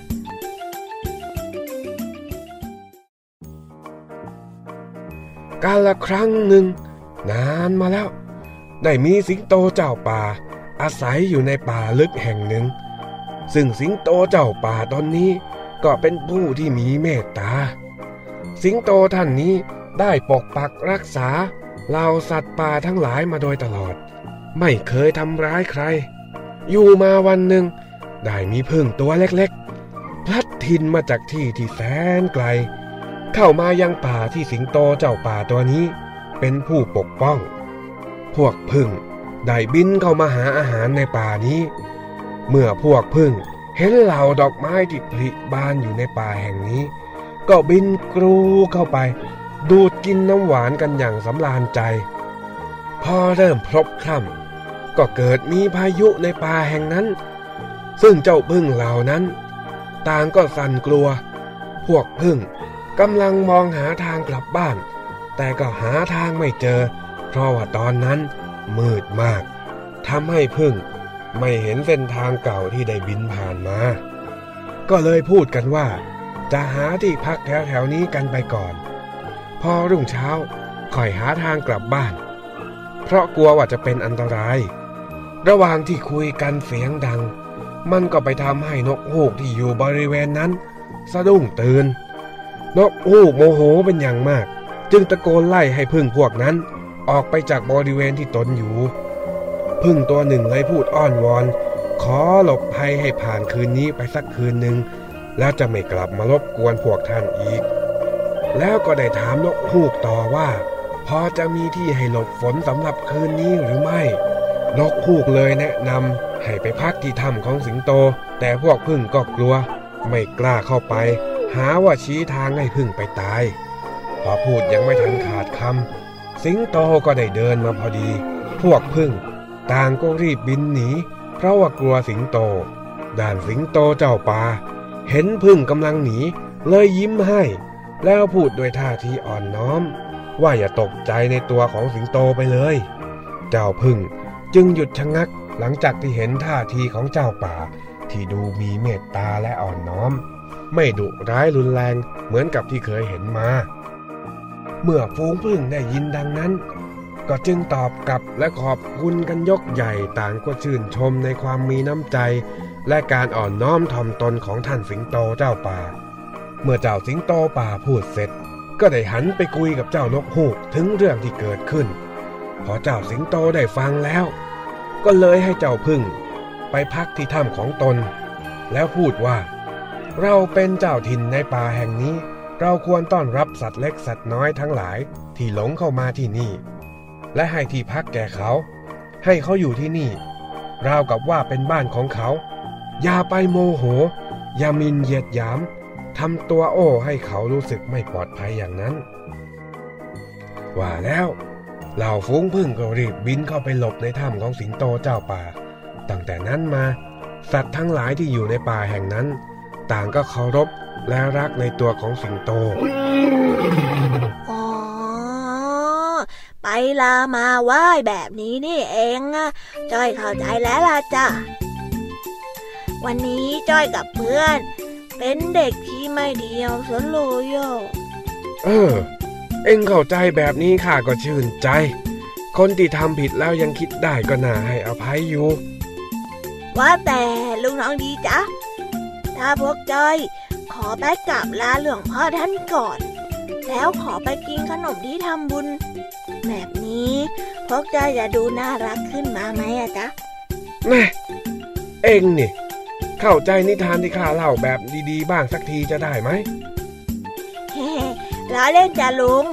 S6: กาลครั้งหนึ่ง นานมาแล้ว ได้มีสิงโตเจ้าป่า อาศัยอยู่ในป่าลึกแห่งหนึ่ง ซึ่งสิงโตเจ้าป่าตอนนี้ก็เป็นผู้ที่มีเมตตา สิงโตท่านนี้ได้ปกปักรักษาเหล่าสัตว์ป่าทั้งหลายมาโดยตลอด ไม่เคยทำร้ายใคร อยู่มาวันหนึ่ง ได้มีพึ่งตัวเล็กๆ พลัดทินมาจากที่ที่แสนไกล เข้ามายังป่าที่สิงโตเจ้าป่าตัวนี้ เป็นผู้ปกป้อง พวกพึ่งได้บินเข้ามาหาอาหารในป่านี้ เมื่อพวกพึ่งเห็นเหล่าดอกไม้ที่ผลิบานอยู่ในป่าแห่งนี้ ก็บินกรูเข้าไป ดูดกินน้ำหวานกันอย่างสำราญใจ พอเริ่มพลบค่ำก็เกิดมีพายุในป่าแห่งนั้น ซึ่งเจ้าพึ่งเหล่านั้น ต่างก็สั่นกลัว พวกพึ่ง กำลังมองหาทางกลับบ้าน แต่ก็หาทางไม่เจอ เพราะว่าตอนนั้นมืดมากทำให้พึ่ง ไม่เห็นเส้นทางเก่าที่ได้บินผ่านมา ก็เลยพูดกันว่า จะหาที่พักแถวๆนี้กันไปก่อน พอรุ่งเช้าค่อยหาทางกลับบ้าน เพราะกลัวว่าจะเป็นอันตราย ระหว่างที่คุยกันเสียงดัง มันก็ไปทำให้นกฮูกที่อยู่บริเวณนั้น สะดุ้งตื่น นกฮูกโมโหเป็นอย่างมาก จึงตะโกนไล่ให้พึ่งพวกนั้น ออกไปจากบริเวณที่ตนอยู่ พึ่งตัวหนึ่งเลยพูดอ้อนวอน ขอหลบภัยให้ผ่านคืนนี้ไปสักคืนหนึ่งแล้วจะไม่กลับมารบกวนพวกท่านอีก แล้วก็ได้ถามนกฮูกต่อว่า พอจะมีที่ให้หลบฝนสำหรับคืนนี้หรือไม่ นกฮูกเลยแนะนำให้ไปพักที่ถ้ำของสิงโต แต่พวกพึ่งก็กลัว ไม่กล้าเข้าไป หาว่าชี้ทางให้พึ่งไปตาย พอพูดยังไม่ทันขาดคำสิงโตก็ได้เดินมาพอดี พวกพึ่ง ต่างก็รีบบินหนี เพราะว่ากลัวสิงโต ด่านสิงโตเจ้าป่าเห็นพึ่งกำลังหนี เลยยิ้มให้ แล้วพูดด้วยท่าทีอ่อนน้อม ว่าอย่าตกใจในตัวของสิงโตไปเลย เจ้าพึ่งจึงหยุดชะงักหลังจากที่เห็นท่าทีของเจ้าป่า ที่ดูมีเมตตาและอ่อนน้อม ไม่ดุร้ายรุนแรงเหมือนกับที่เคยเห็นมา เมื่อฟูงพึ่งได้ยินดังนั้น ก็จึงตอบกลับและขอบคุณกันยกใหญ่ต่างก็ชื่นชมในความมีน้ำใจ และการอ่อนน้อมถ่อมตนของท่านสิงโตเจ้าป่า เมื่อเจ้าสิงโตป่าพูดเสร็จ ก็ได้หันไปคุยกับเจ้านกฮูกถึงเรื่องที่เกิดขึ้น พอเจ้าสิงโตได้ฟังแล้ว ก็เลยให้เจ้าพึ่ง ไปพักที่ถ้ำของตน แล้วพูดว่า เราเป็นเจ้าถิ่นในป่าแห่งนี้ เราควรต้อนรับสัตว์เล็กสัตว์น้อยทั้งหลายที่หลงเข้ามาที่นี่ และให้ที่พักแก่เขา ให้เขาอยู่ที่นี่ ราวกับว่าเป็นบ้านของเขา อย่าไปโมโห อย่ามินเหยียดหยามทำตัวโอ้ให้เขารู้สึกไม่ปลอดภัยอย่างนั้น ว่าแล้วเหล่าฟุ้งพึ่งก็รีบบินเข้าไปหลบในถ้ำของสิงโตเจ้าป่า ตั้งแต่นั้นมา สัตว์ทั้งหลายที่อยู่ในป่าแห่งนั้น ต่างก็เคารพและรักในตัวของสิงโต
S3: อ๋อ ไปลามาไหว้แบบนี้นี่เองอะจ้อยเข้าใจแล้วล่ะจ้ะ วันนี้จ้อยกับเพื่อน เป็นเด็กที่ไม่เดียวสนเลยโย
S6: เออ เอ็งเข้าใจแบบนี้ข้าก็ชื่นใจ คนที่ทำผิดแล้วยังคิดได้ก็น่าให้อภัยอยู่
S3: ว่าแต่ลุงน้องดีจ๊ะ ถ้าพวกจ้อย ขอไปกราบลาหลวงพ่อท่านก่อน แล้วขอไปกินขนมที่ทำบุญ แบบนี้พวกจ้อยจะดูน่ารักขึ้นมาไหมอะจ๊ะ
S6: แม่เอ็งนี่ เข้าใจนิทานที่ข้าเล่าแบบดีๆ บ้างสักทีจะได้ไหม
S3: เฮ้ล้อเล่นจ้ะลุง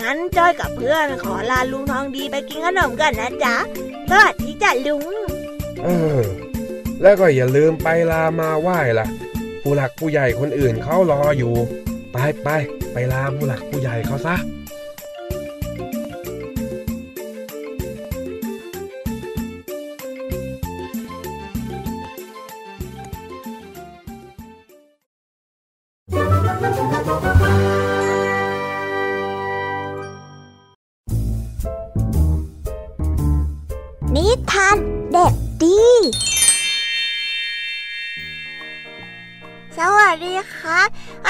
S3: งั้นจ้อยกับเพื่อนขอลาลุงทองดีไปกินขนมกันนะจ๊ะสวัสดีจ้ะลุง
S6: เออ แล้วก็อย่าลืมไปลามาไหว้ล่ะ ผู้หลักผู้ใหญ่คนอื่นเขารออยู่ ไปไปไปลาผู้หลักผู้ใหญ่เขาซะ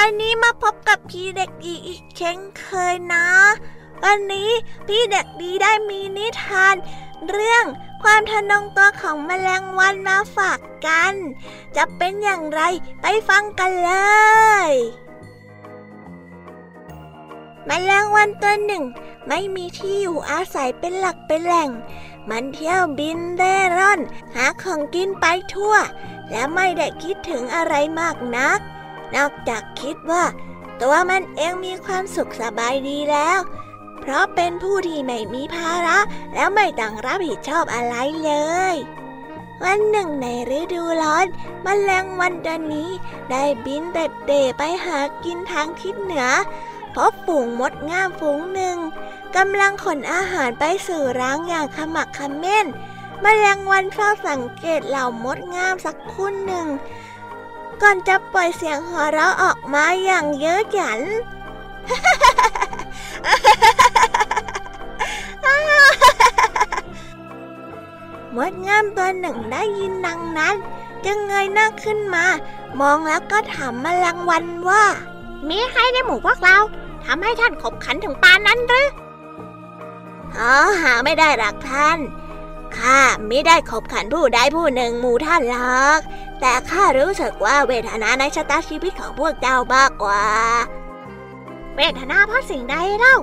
S2: ครับอันนี้มาพบกับพี่เด็กดีอีกเช่นเคยนะ วันนี้พี่เด็กดีได้มีนิทาน เรื่องความทะนงตัวของแมลงวันมาฝากกัน จะเป็นอย่างไรไปฟังกันเลย แมลงวันตัวหนึ่ง ไม่มีที่อยู่อาศัยเป็นหลักเป็นแหล่ง มันเที่ยวบินเร่ร่อน หาของกินไปทั่ว และไม่ได้คิดถึงอะไรมากนัก นอกจากคิดว่า ตัวมันเองมีความสุขสบายดีแล้ว เพราะเป็นผู้ที่ไม่มีภาระแล้วไม่ต้องรับผิดชอบอะไรเลย วันหนึ่งในฤดูร้อนมแมลงวันตัวนี้ได้บินเด็ดเดไปหากินทางทิศเหนือพบฝูงมดงามฝูงหนึ่งกำลังขนอาหารไปสู่ร้างอย่างขมักขม้นมแมลงวันเฝ้าสังเกตเหล่ามดงามสักคุนหนึ่ง ก่อนจะปล่อยเสียงหัวเราะออกมาอย่างเย้อหยัน มดงามตัวหนึ่งได้ยินดังนั้น จึงเงยหน้าขึ้นมา มองแล้วก็ถามมแมลงวันว่า
S9: มีใครในหมู่พวกเราทำให้ท่านขบขันถึงปานนั้นหรือ
S2: อ๋อหาไม่ได้หรักท่าน ข้าไม่ได้ขบขันผู้ใดผู้หนึ่งหมู่ท่านหรอกแต่ข้ารู้สึกว่าเวทนาในชะตาชีวิตของพวกเจ้ามากกว่า
S9: เวทนาเพราะสิ่งใดเล่า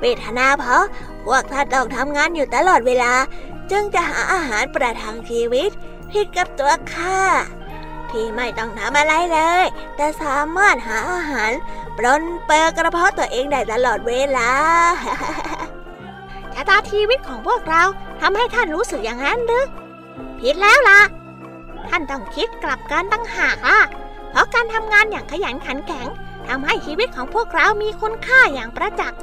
S2: เวทนาเพราะพวกท่านต้องทำงานอยู่ตลอดเวลา จึงจะหาอาหารประทังชีวิตผิดกับตัวข้าที่ไม่ต้องทำอะไรเลย แต่สามารถหาอาหารปลนเปิดกระเพาะตัวเองได้ตลอดเวลา
S9: ชะตาชีวิตของพวกเราทำให้ท่านรู้สึกอย่างนั้นหรือผิดแล้วล่ะ ท่านต้องคิดกลับกันตั้งหากล่ะ เพราะการทำงานอย่างขยันขันแข็งทำให้ชีวิตของพวกเรามีคุณค่าอย่างประจักษ์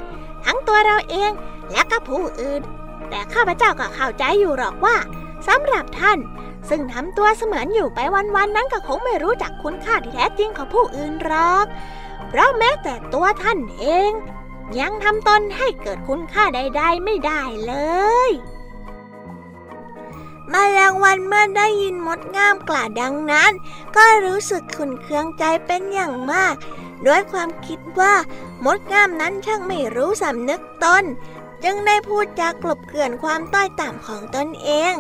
S9: ทั้งตัวเราเองและก็ผู้อื่น แต่ข้าพเจ้าก็เข้าใจอยู่หรอกว่าสำหรับท่าน ซึ่งทำตัวเสมือนอยู่ไปวันๆนั้นก็คงไม่รู้จักคุณค่าที่แท้จริงของผู้อื่นหรอกเพราะแม้แต่ตัวท่านเอง ยังทำตนให้เกิดคุณค่าใด ๆ ไม่ได้เลย
S2: มาแรงวันเมื่อได้ยินมดงามกล่าวดังนั้น ก็รู้สึกขุนเคืองใจเป็นอย่างมาก ด้วยความคิดว่ามดงามนั้นช่างไม่รู้สำนึกตน จึงได้พูดจากลบเกลื่อนความต้อยต่ำของตนเอง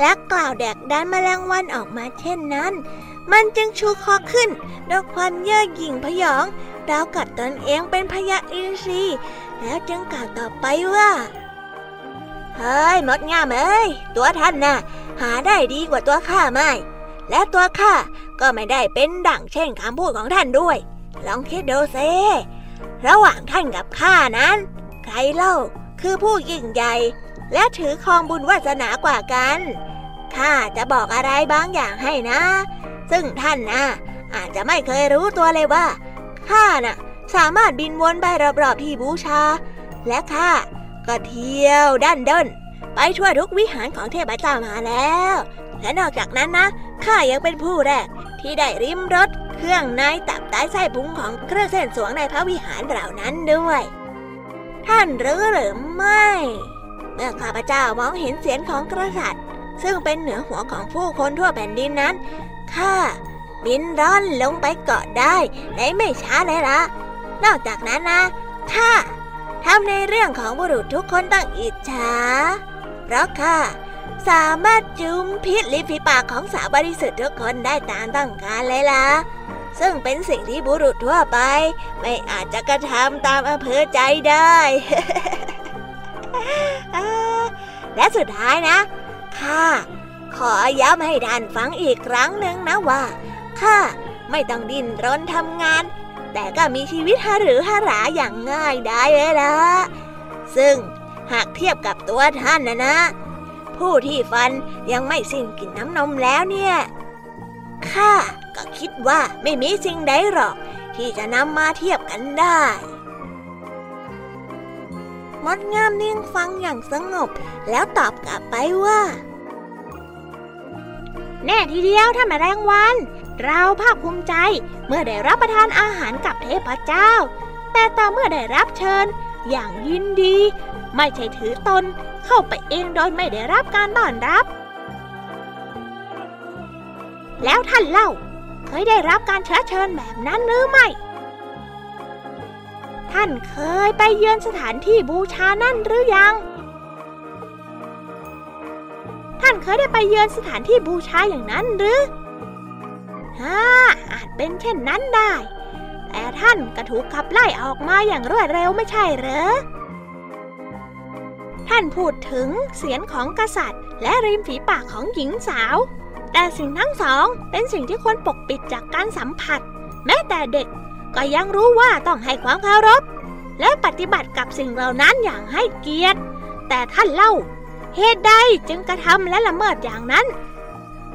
S2: และกล่าวแดกดันมแมลงวันออกมาเช่นนั้น มันจึงชูคอขึ้นด้วยความเย่อหยิ่งพยอง ราวกับตนเองเป็นพญาอินทรีแล้วจึงกล่าวต่อไปว่า เฮ้ยมดงามเอ้ยตัวท่านนะ่ะ หาได้ดีกว่าตัวข้าไม่ และตัวข้าก็ไม่ได้เป็นดั่งเช่นคำพูดของท่านด้วย ลองคิดดูซิระหว่างท่านกับข้านั้น ใครเล่าคือผู้ยิ่งใหญ่ และถือครองบุญวาสนากว่ากันข้าจะบอกอะไรบางอย่างให้นะ ซึ่งท่านนะอาจจะไม่เคยรู้ตัวเลยว่า ข้าน่ะสามารถบินวนไปรอบๆที่บูชา และข้าก็เที่ยวด้านด้นไปทั่วทุกวิหารของเทพเจ้ามาแล้ว และนอกจากนั้นนะข้ายังเป็นผู้แรกที่ได้ริมรถเครื่องในตับไตไส้พุงของเครื่องเส้นสวงในพระวิหารเหล่านั้นด้วย ท่านรู้หรือไม่ เมื่อข้าพเจ้ามองเห็นเสียงของกษัตริย์ ซึ่งเป็นเหนือหัวของผู้คนทั่วแผ่นดินนั้นข้า บินร่อนลงไปเกาะได้ในไม่ช้าเลยละนอกจากนั้นนะข้าทำในเรื่องของบุรุษทุกคนต้องอิจฉาเพราะข้าสามารถจุมพิษลิฟีปากของสาวบริสุทธิ์ทุกคนได้ตามต้องการเลยล่ะ ซึ่งเป็นสิ่งที่บุรุษทั่วไป ไม่อาจจะกระทำตามอำเภอใจได้ และสุดท้ายนะข้าขอย้ำให้ท่านฟังอีกครั้งหนึ่งนะว่า ข้าไม่ต้องดิ้นรนทำงาน แต่ก็มีชีวิตหาหรือหาราอย่างง่ายได้เลยละซึ่งหากเทียบกับตัวท่านนะนะ ผู้ที่ฟันยังไม่สิ้นกินน้ำนมแล้วเนี่ยข้าก็คิดว่าไม่มีสิ่งใดหรอก ที่จะนำมาเทียบกันได้มดงามนิ่งฟังอย่างสงบ แล้วตอบกลับไปว่า
S9: แน่ทีเดียวท่านแมลงวัน เราภาคภูมิใจเมื่อได้รับประทานอาหารกับเทพเจ้า แต่ต่อเมื่อได้รับเชิญ อย่างยินดี ไม่ใช่ถือตนเข้าไปเองโดยไม่ได้รับการต้อนรับ แล้วท่านเล่า เคยได้รับการเชื้อเชิญแบบนั้นหรือไม่ ท่านเคยไปเยือนสถานที่บูชานั่นหรือยัง ท่านเคยได้ไปเยือนสถานที่บูชาอย่างนั้นหรือ ฮ่าอาจเป็นเช่นนั้นได้ แต่ท่านก็ถูกขับไล่ออกมาอย่างรวดเร็วไม่ใช่เหรอ ท่านพูดถึงเสียงของกษัตริย์ และริมฝีปากของหญิงสาว แต่สิ่งทั้งสองเป็นสิ่งที่ควรปกปิดจากการสัมผัส แม้แต่เด็กก็ยังรู้ว่าต้องให้ความเคารพ และปฏิบัติกับสิ่งเหล่านั้นอย่างให้เกียรติ แต่ท่านเล่า เหตุใดจึงกระทำและละเมิดอย่างนั้น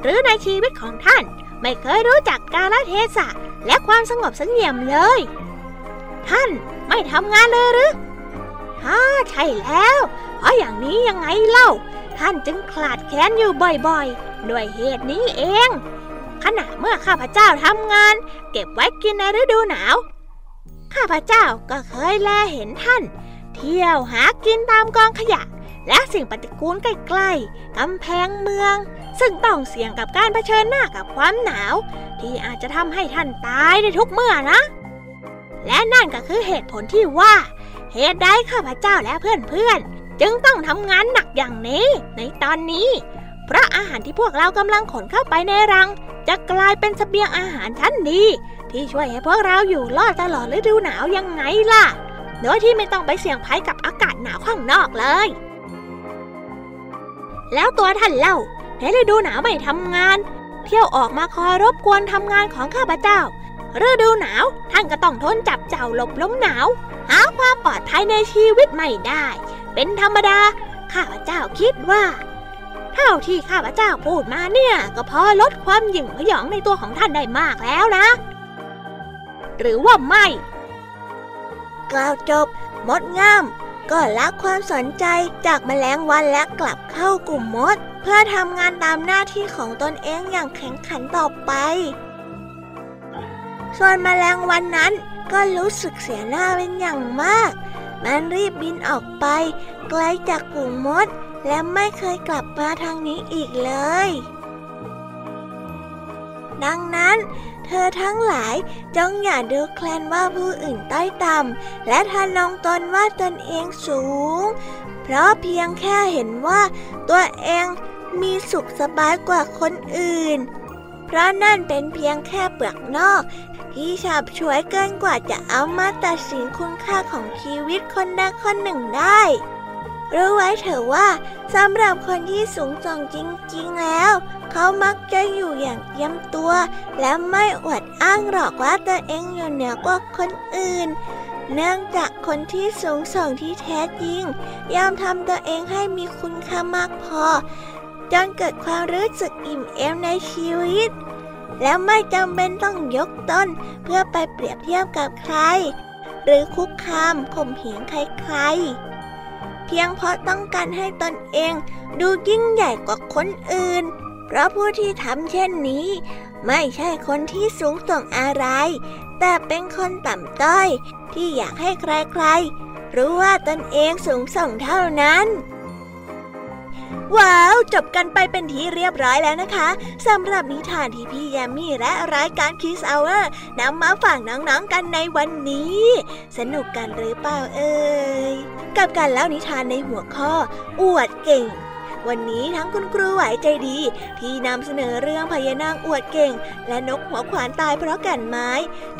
S9: หรือในชีวิตของท่าน ไม่เคยรู้จักกาลเทศะและความสงบสงเงียมเลย ท่านไม่ทำงานเลยหรือฮ่าใช่แล้ว เพราะอย่างนี้ยังไงเล่า ท่านจึงขลาดแคลนอยู่บ่อยๆ ด้วยเหตุนี้เอง ขณะเมื่อข้าพเจ้าทำงาน เก็บไว้กินในฤดูหนาว ข้าพเจ้าก็เคยแลเห็นท่าน เที่ยวหากินตามกองขยะ และสิ่งปฏิกูลใกล้ๆกำแพงเมือง ซึ่งต้องเสี่ยงกับการเผชิญหน้ากับความหนาว ที่อาจจะทำให้ท่านตายในทุกเมื่อนะ และนั่นก็คือเหตุผลที่ว่า เหตุใดข้าพเจ้าและเพื่อนๆ จึงต้องทำงานหนักอย่างนี้ ในตอนนี้ เพราะอาหารที่พวกเรากำลังขนเข้าไปในรัง จะกลายเป็นเสบียงอาหารชั้นดี ที่ช่วยให้พวกเราอยู่รอดตลอดฤดูหนาวยังไงล่ะ โดยที่ไม่ต้องไปเสี่ยงภัยกับอากาศหนาวข้างนอกเลยแล้วตัวท่านเล่า ในฤดูหนาวไม่ทำงาน เที่ยวออกมาคอยรบกวนทำงานของข้าพเจ้าฤดูหนาวท่านก็ต้องทนจับเจ้าหลบล้มหนาว หาความปลอดภัยในชีวิตไม่ได้ เป็นธรรมดา ข้าพเจ้าคิดว่า เท่าที่ข้าพเจ้าพูดมาเนี่ย ก็พอลดความหยิ่งพยองในตัวของท่านได้มากแล้วนะ หรือว่าไม่
S2: กล่าวจบ มดงาม ก็ละความสนใจจากแมลงวันและกลับเข้ากลุ่มมด เพื่อทำงานตามหน้าที่ของตนเองอย่างแข็งขันต่อไป ส่วนแมลงวันนั้นก็รู้สึกเสียหน้าเป็นอย่างมาก มันรีบบินออกไป ไกลจากกลุ่มมด และไม่เคยกลับมาทางนี้อีกเลย ดังนั้น เธอทั้งหลายจงอย่าดูแคลนว่าผู้อื่นต้อยต่ำและทานองตนว่าตนเองสูง เพราะเพียงแค่เห็นว่าตัวเองมีสุขสบายกว่าคนอื่น เพราะนั่นเป็นเพียงแค่เปลือกนอกที่ฉับฉวยเกินกว่าจะเอามาตัดสินคุณค่าของชีวิตคนใดคนหนึ่งได้ รู้ไว้เถอะว่าสำหรับคนที่สูงส่งจริงๆแล้ว เขามักจะอยู่อย่างเตรียมตัว และไม่อวดอ้างหรอกว่าตัวเองอยู่เหนือกว่าคนอื่น เนื่องจากคนที่สูงส่งที่แท้จริงยอมทำตัวเองให้มีคุณค่ามากพอ จนเกิดความรู้สึกอิ่มเอมในชีวิต และไม่จำเป็นต้องยกต้นเพื่อไปเปรียบเทียบกับใคร หรือคุกคามข่มเหงใครๆ พียงเพราะต้องการให้ตนเอง ดูยิ่งใหญ่กว่าคนอื่น เพราะผู้ที่ทำเช่นนี้ ไม่ใช่คนที่สูงส่งอะไร แต่เป็นคนต่ำต้อย ที่อยากให้ใครๆ รู้ว่าตนเองสูงส่งเท่านั้น ว้าว จบกันไปเป็นที่เรียบร้อยแล้วนะคะสำหรับนิทานที่พี่แยมมี่และรายการคิสเอาเวอร์นำมาฝากน้องๆกันในวันนี้ สนุกกันหรือเปล่าเอ่ยกับการเล่านิทานในหัวข้อ อวดเก่ง วันนี้ทั้งคุณครูไหวใจดี ที่นำเสนอเรื่องพญานางอวดเก่ง และนกหัวขวานตายเพราะแก่นไม้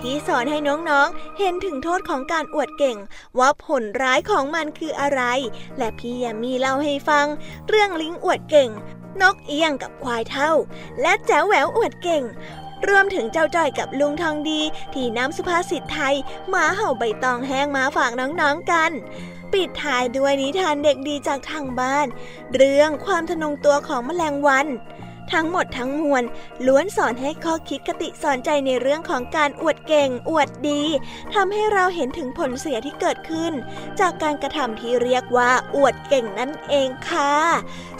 S2: ที่สอนให้น้องๆ เห็นถึงโทษของการอวดเก่ง ว่าผลร้ายของมันคืออะไร และพี่ยมมีเล่าให้ฟัง เรื่องลิงอวดเก่ง นกเอียงกับควายเท่า และแจ๋วแหววอวดเก่งรวมถึงเจ้าจ้อยกับลุงทองดี ที่นำสุภาษิตไทยหมาเห่าใบตองแห้งมาฝากน้องๆกัน ปิดท้ายด้วยนิทานเด็กดีจากทางบ้าน เรื่องความทนงตัวของแมลงวัน ทั้งหมดทั้งมวลล้วนสอนให้ข้อคิดคติสอนใจในเรื่องของการอวดเก่ง อวดดีทำให้เราเห็นถึงผลเสียที่เกิดขึ้น จากการกระทำที่เรียกว่าอวดเก่งนั่นเองค่ะ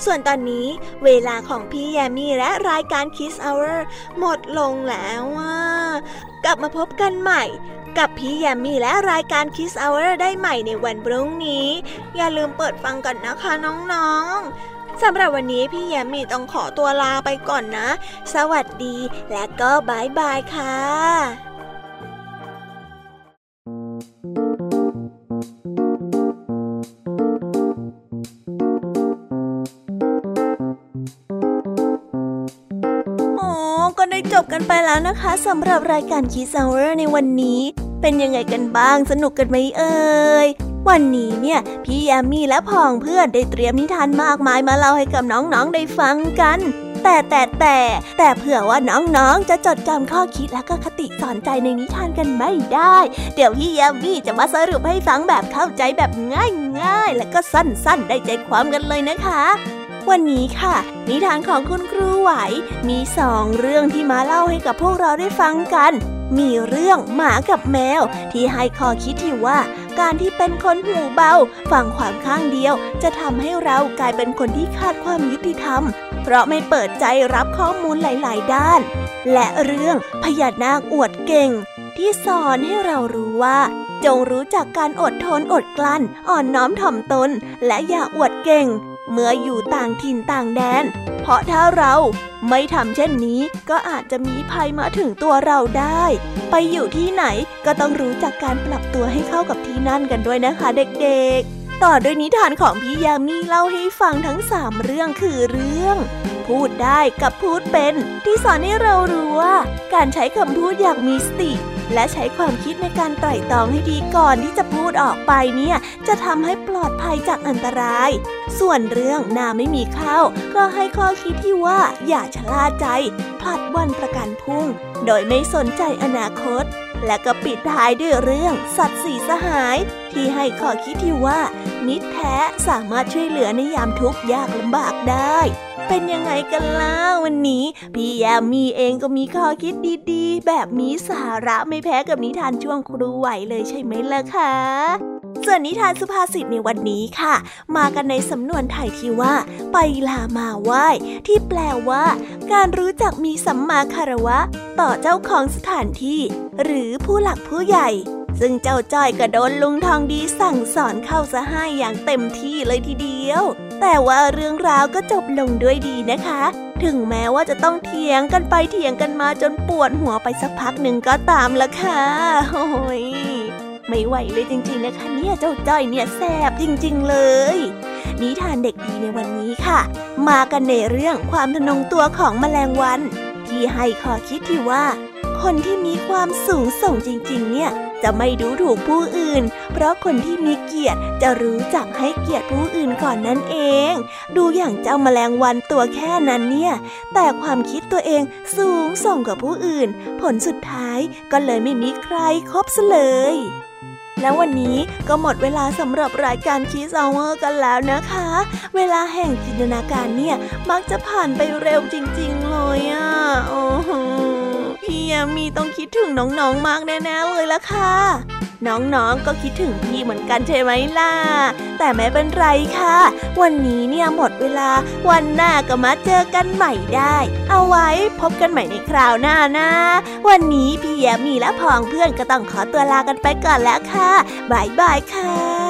S2: ส่วนตอนนี้เวลาของพี่แยมมี่และรายการ Kiss Hour หมดลงแล้วว่ากลับมาพบกันใหม่ กับพี่แยมมี่และรายการ Kiss Hour ได้ใหม่ในวันพรุ่งนี้ อย่าลืมเปิดฟังกันนะคะน้องๆสำหรับวันนี้พี่แยมมีต้องขอตัวลาไปก่อนนะ สวัสดีและก็บายบายค่ะ แล้วนะคะสำหรับรายการ Kids Hour ในวันนี้ เป็นยังไงกันบ้างสนุกกันไหมเอ่ยวันนี้เนี่ย พี่แยมมี่และผองเพื่อนได้เตรียมนิทานมากมายมาเล่าให้กับน้องๆได้ฟังกัน แต่แต่แต่แต่เผื่อว่าน้องๆจะจดจำข้อคิดและก็คติสอนใจในนิทานกันไม่ได้ เดี๋ยวพี่แยมมี่จะมาสรุปให้ฟังแบบเข้าใจแบบง่ายๆ และก็สั้นๆ ได้ใจความกันเลยนะคะ วันนี้ค่ะ นิทานของคุณครูไหว มีสองเรื่องที่มาเล่าให้กับพวกเราได้ฟังกัน มีเรื่องหมากับแมว ที่ให้ข้อคิดที่ว่า การที่เป็นคนหูเบาฟังความข้างเดียว จะทำให้เรากลายเป็นคนที่ขาดความยุติธรรม เพราะไม่เปิดใจรับข้อมูลหลาย ๆ ด้าน และเรื่องพญานาคอวดเก่ง ที่สอนให้เรารู้ว่าจงรู้จักการอดทนอดกลั้น อ่อนน้อมถ่อมตน และอย่าอวดเก่ง เมื่ออยู่ต่างถิ่นต่างแดน เพราะถ้าเราไม่ทำเช่นนี้ก็อาจจะมีภัยมาถึงตัวเราได้ ไปอยู่ที่ไหนก็ต้องรู้จักการปรับตัวให้เข้ากับที่นั่นกันด้วยนะคะเด็กๆ ต่อด้วยนิทานของพี่ยามีเล่าให้ฟังทั้งสามเรื่องคือเรื่อง พูดได้กับพูดเป็น ที่สอนให้เรารู้ว่า การใช้คำพูดอย่างมีสติ และใช้ความคิดในการไตร่ตรองให้ดีก่อนที่จะพูดออกไปเนี่ย จะทำให้ปลอดภัยจากอันตราย ส่วนเรื่องนาไม่มีข้าวก็ให้ข้อคิดที่ว่าอย่าชะล่าใจพลัดวันประกันพุ่ง โดยไม่สนใจอนาคต และก็ปิดท้ายด้วยเรื่องสัตว์สีสหาย ที่ให้ข้อคิดที่ว่า มิตรแท้สามารถช่วยเหลือในยามทุกข์ยากลำบากได้ เป็นยังไงกันล่ะวันนี้ พี่แยมมีเองก็มีข้อคิดดีๆ แบบมีสาระไม่แพ้กับนิทานช่วงครูไหวเลยใช่ไหมล่ะคะ ส่วนนิทานสุภาษิตในวันนี้ค่ะ มากันในสำนวนไทยที่ว่า ไปลามาไหว้ ที่แปลว่า การรู้จักมีสัมมาคารวะ ต่อเจ้าของสถานที่ หรือผู้หลักผู้ใหญ่ ซึ่งเจ้าจ้อยก็โดนลุงทองดีสั่งสอนเข้าซะให้อย่างเต็มที่เลยทีเดียว แต่ว่าเรื่องราวก็จบลงด้วยดีนะคะ ถึงแม้ว่าจะต้องเถียงกันไปเถียงกันมาจนปวดหัวไปสักพักหนึ่งก็ตามละค่ะโอ้ย ไม่ไหวเลยจริง ๆ นะคะ เนี่ยเจ้าจ้อยเนี่ยแสบจริง ๆ เลย นิทานเด็กดีในวันนี้ค่ะ มากันในเรื่องความทนงตัวของแมลงวัน ที่ให้ข้อคิดที่ว่า คนที่มีความสูงส่งจริง ๆ เนี่ยจะไม่ดูถูกผู้อื่น เพราะคนที่มีเกียรติจะรู้จักให้เกียรติผู้อื่นก่อนนั่นเอง ดูอย่างเจ้าแมลงวันตัวแค่นั้นเนี่ย แต่ความคิดตัวเองสูงส่งกว่าผู้อื่น ผลสุดท้ายก็เลยไม่มีใครคบเลย แล้ววันนี้ก็หมดเวลาสำหรับรายการ Kids Hour กันแล้วนะคะ เวลาแห่งจินตนาการเนี่ย มักจะผ่านไปเร็วจริง ๆ เลยอะโอ้โหพี่ยามีต้องคิดถึงน้องๆมากแน่ๆเลยละค่ะ น้องๆ ก็คิดถึงพี่เหมือนกันใช่ไหมล่ะ แต่ไม่เป็นไรค่ะ วันนี้เนี่ยหมดเวลา วันหน้าก็มาเจอกันใหม่ได้ เอาไว้พบกันใหม่ในคราวหน้านะ วันนี้พี่แยมีและพองเพื่อนก็ต้องขอตัวลากันไปก่อนแล้วค่ะบายบายค่ะ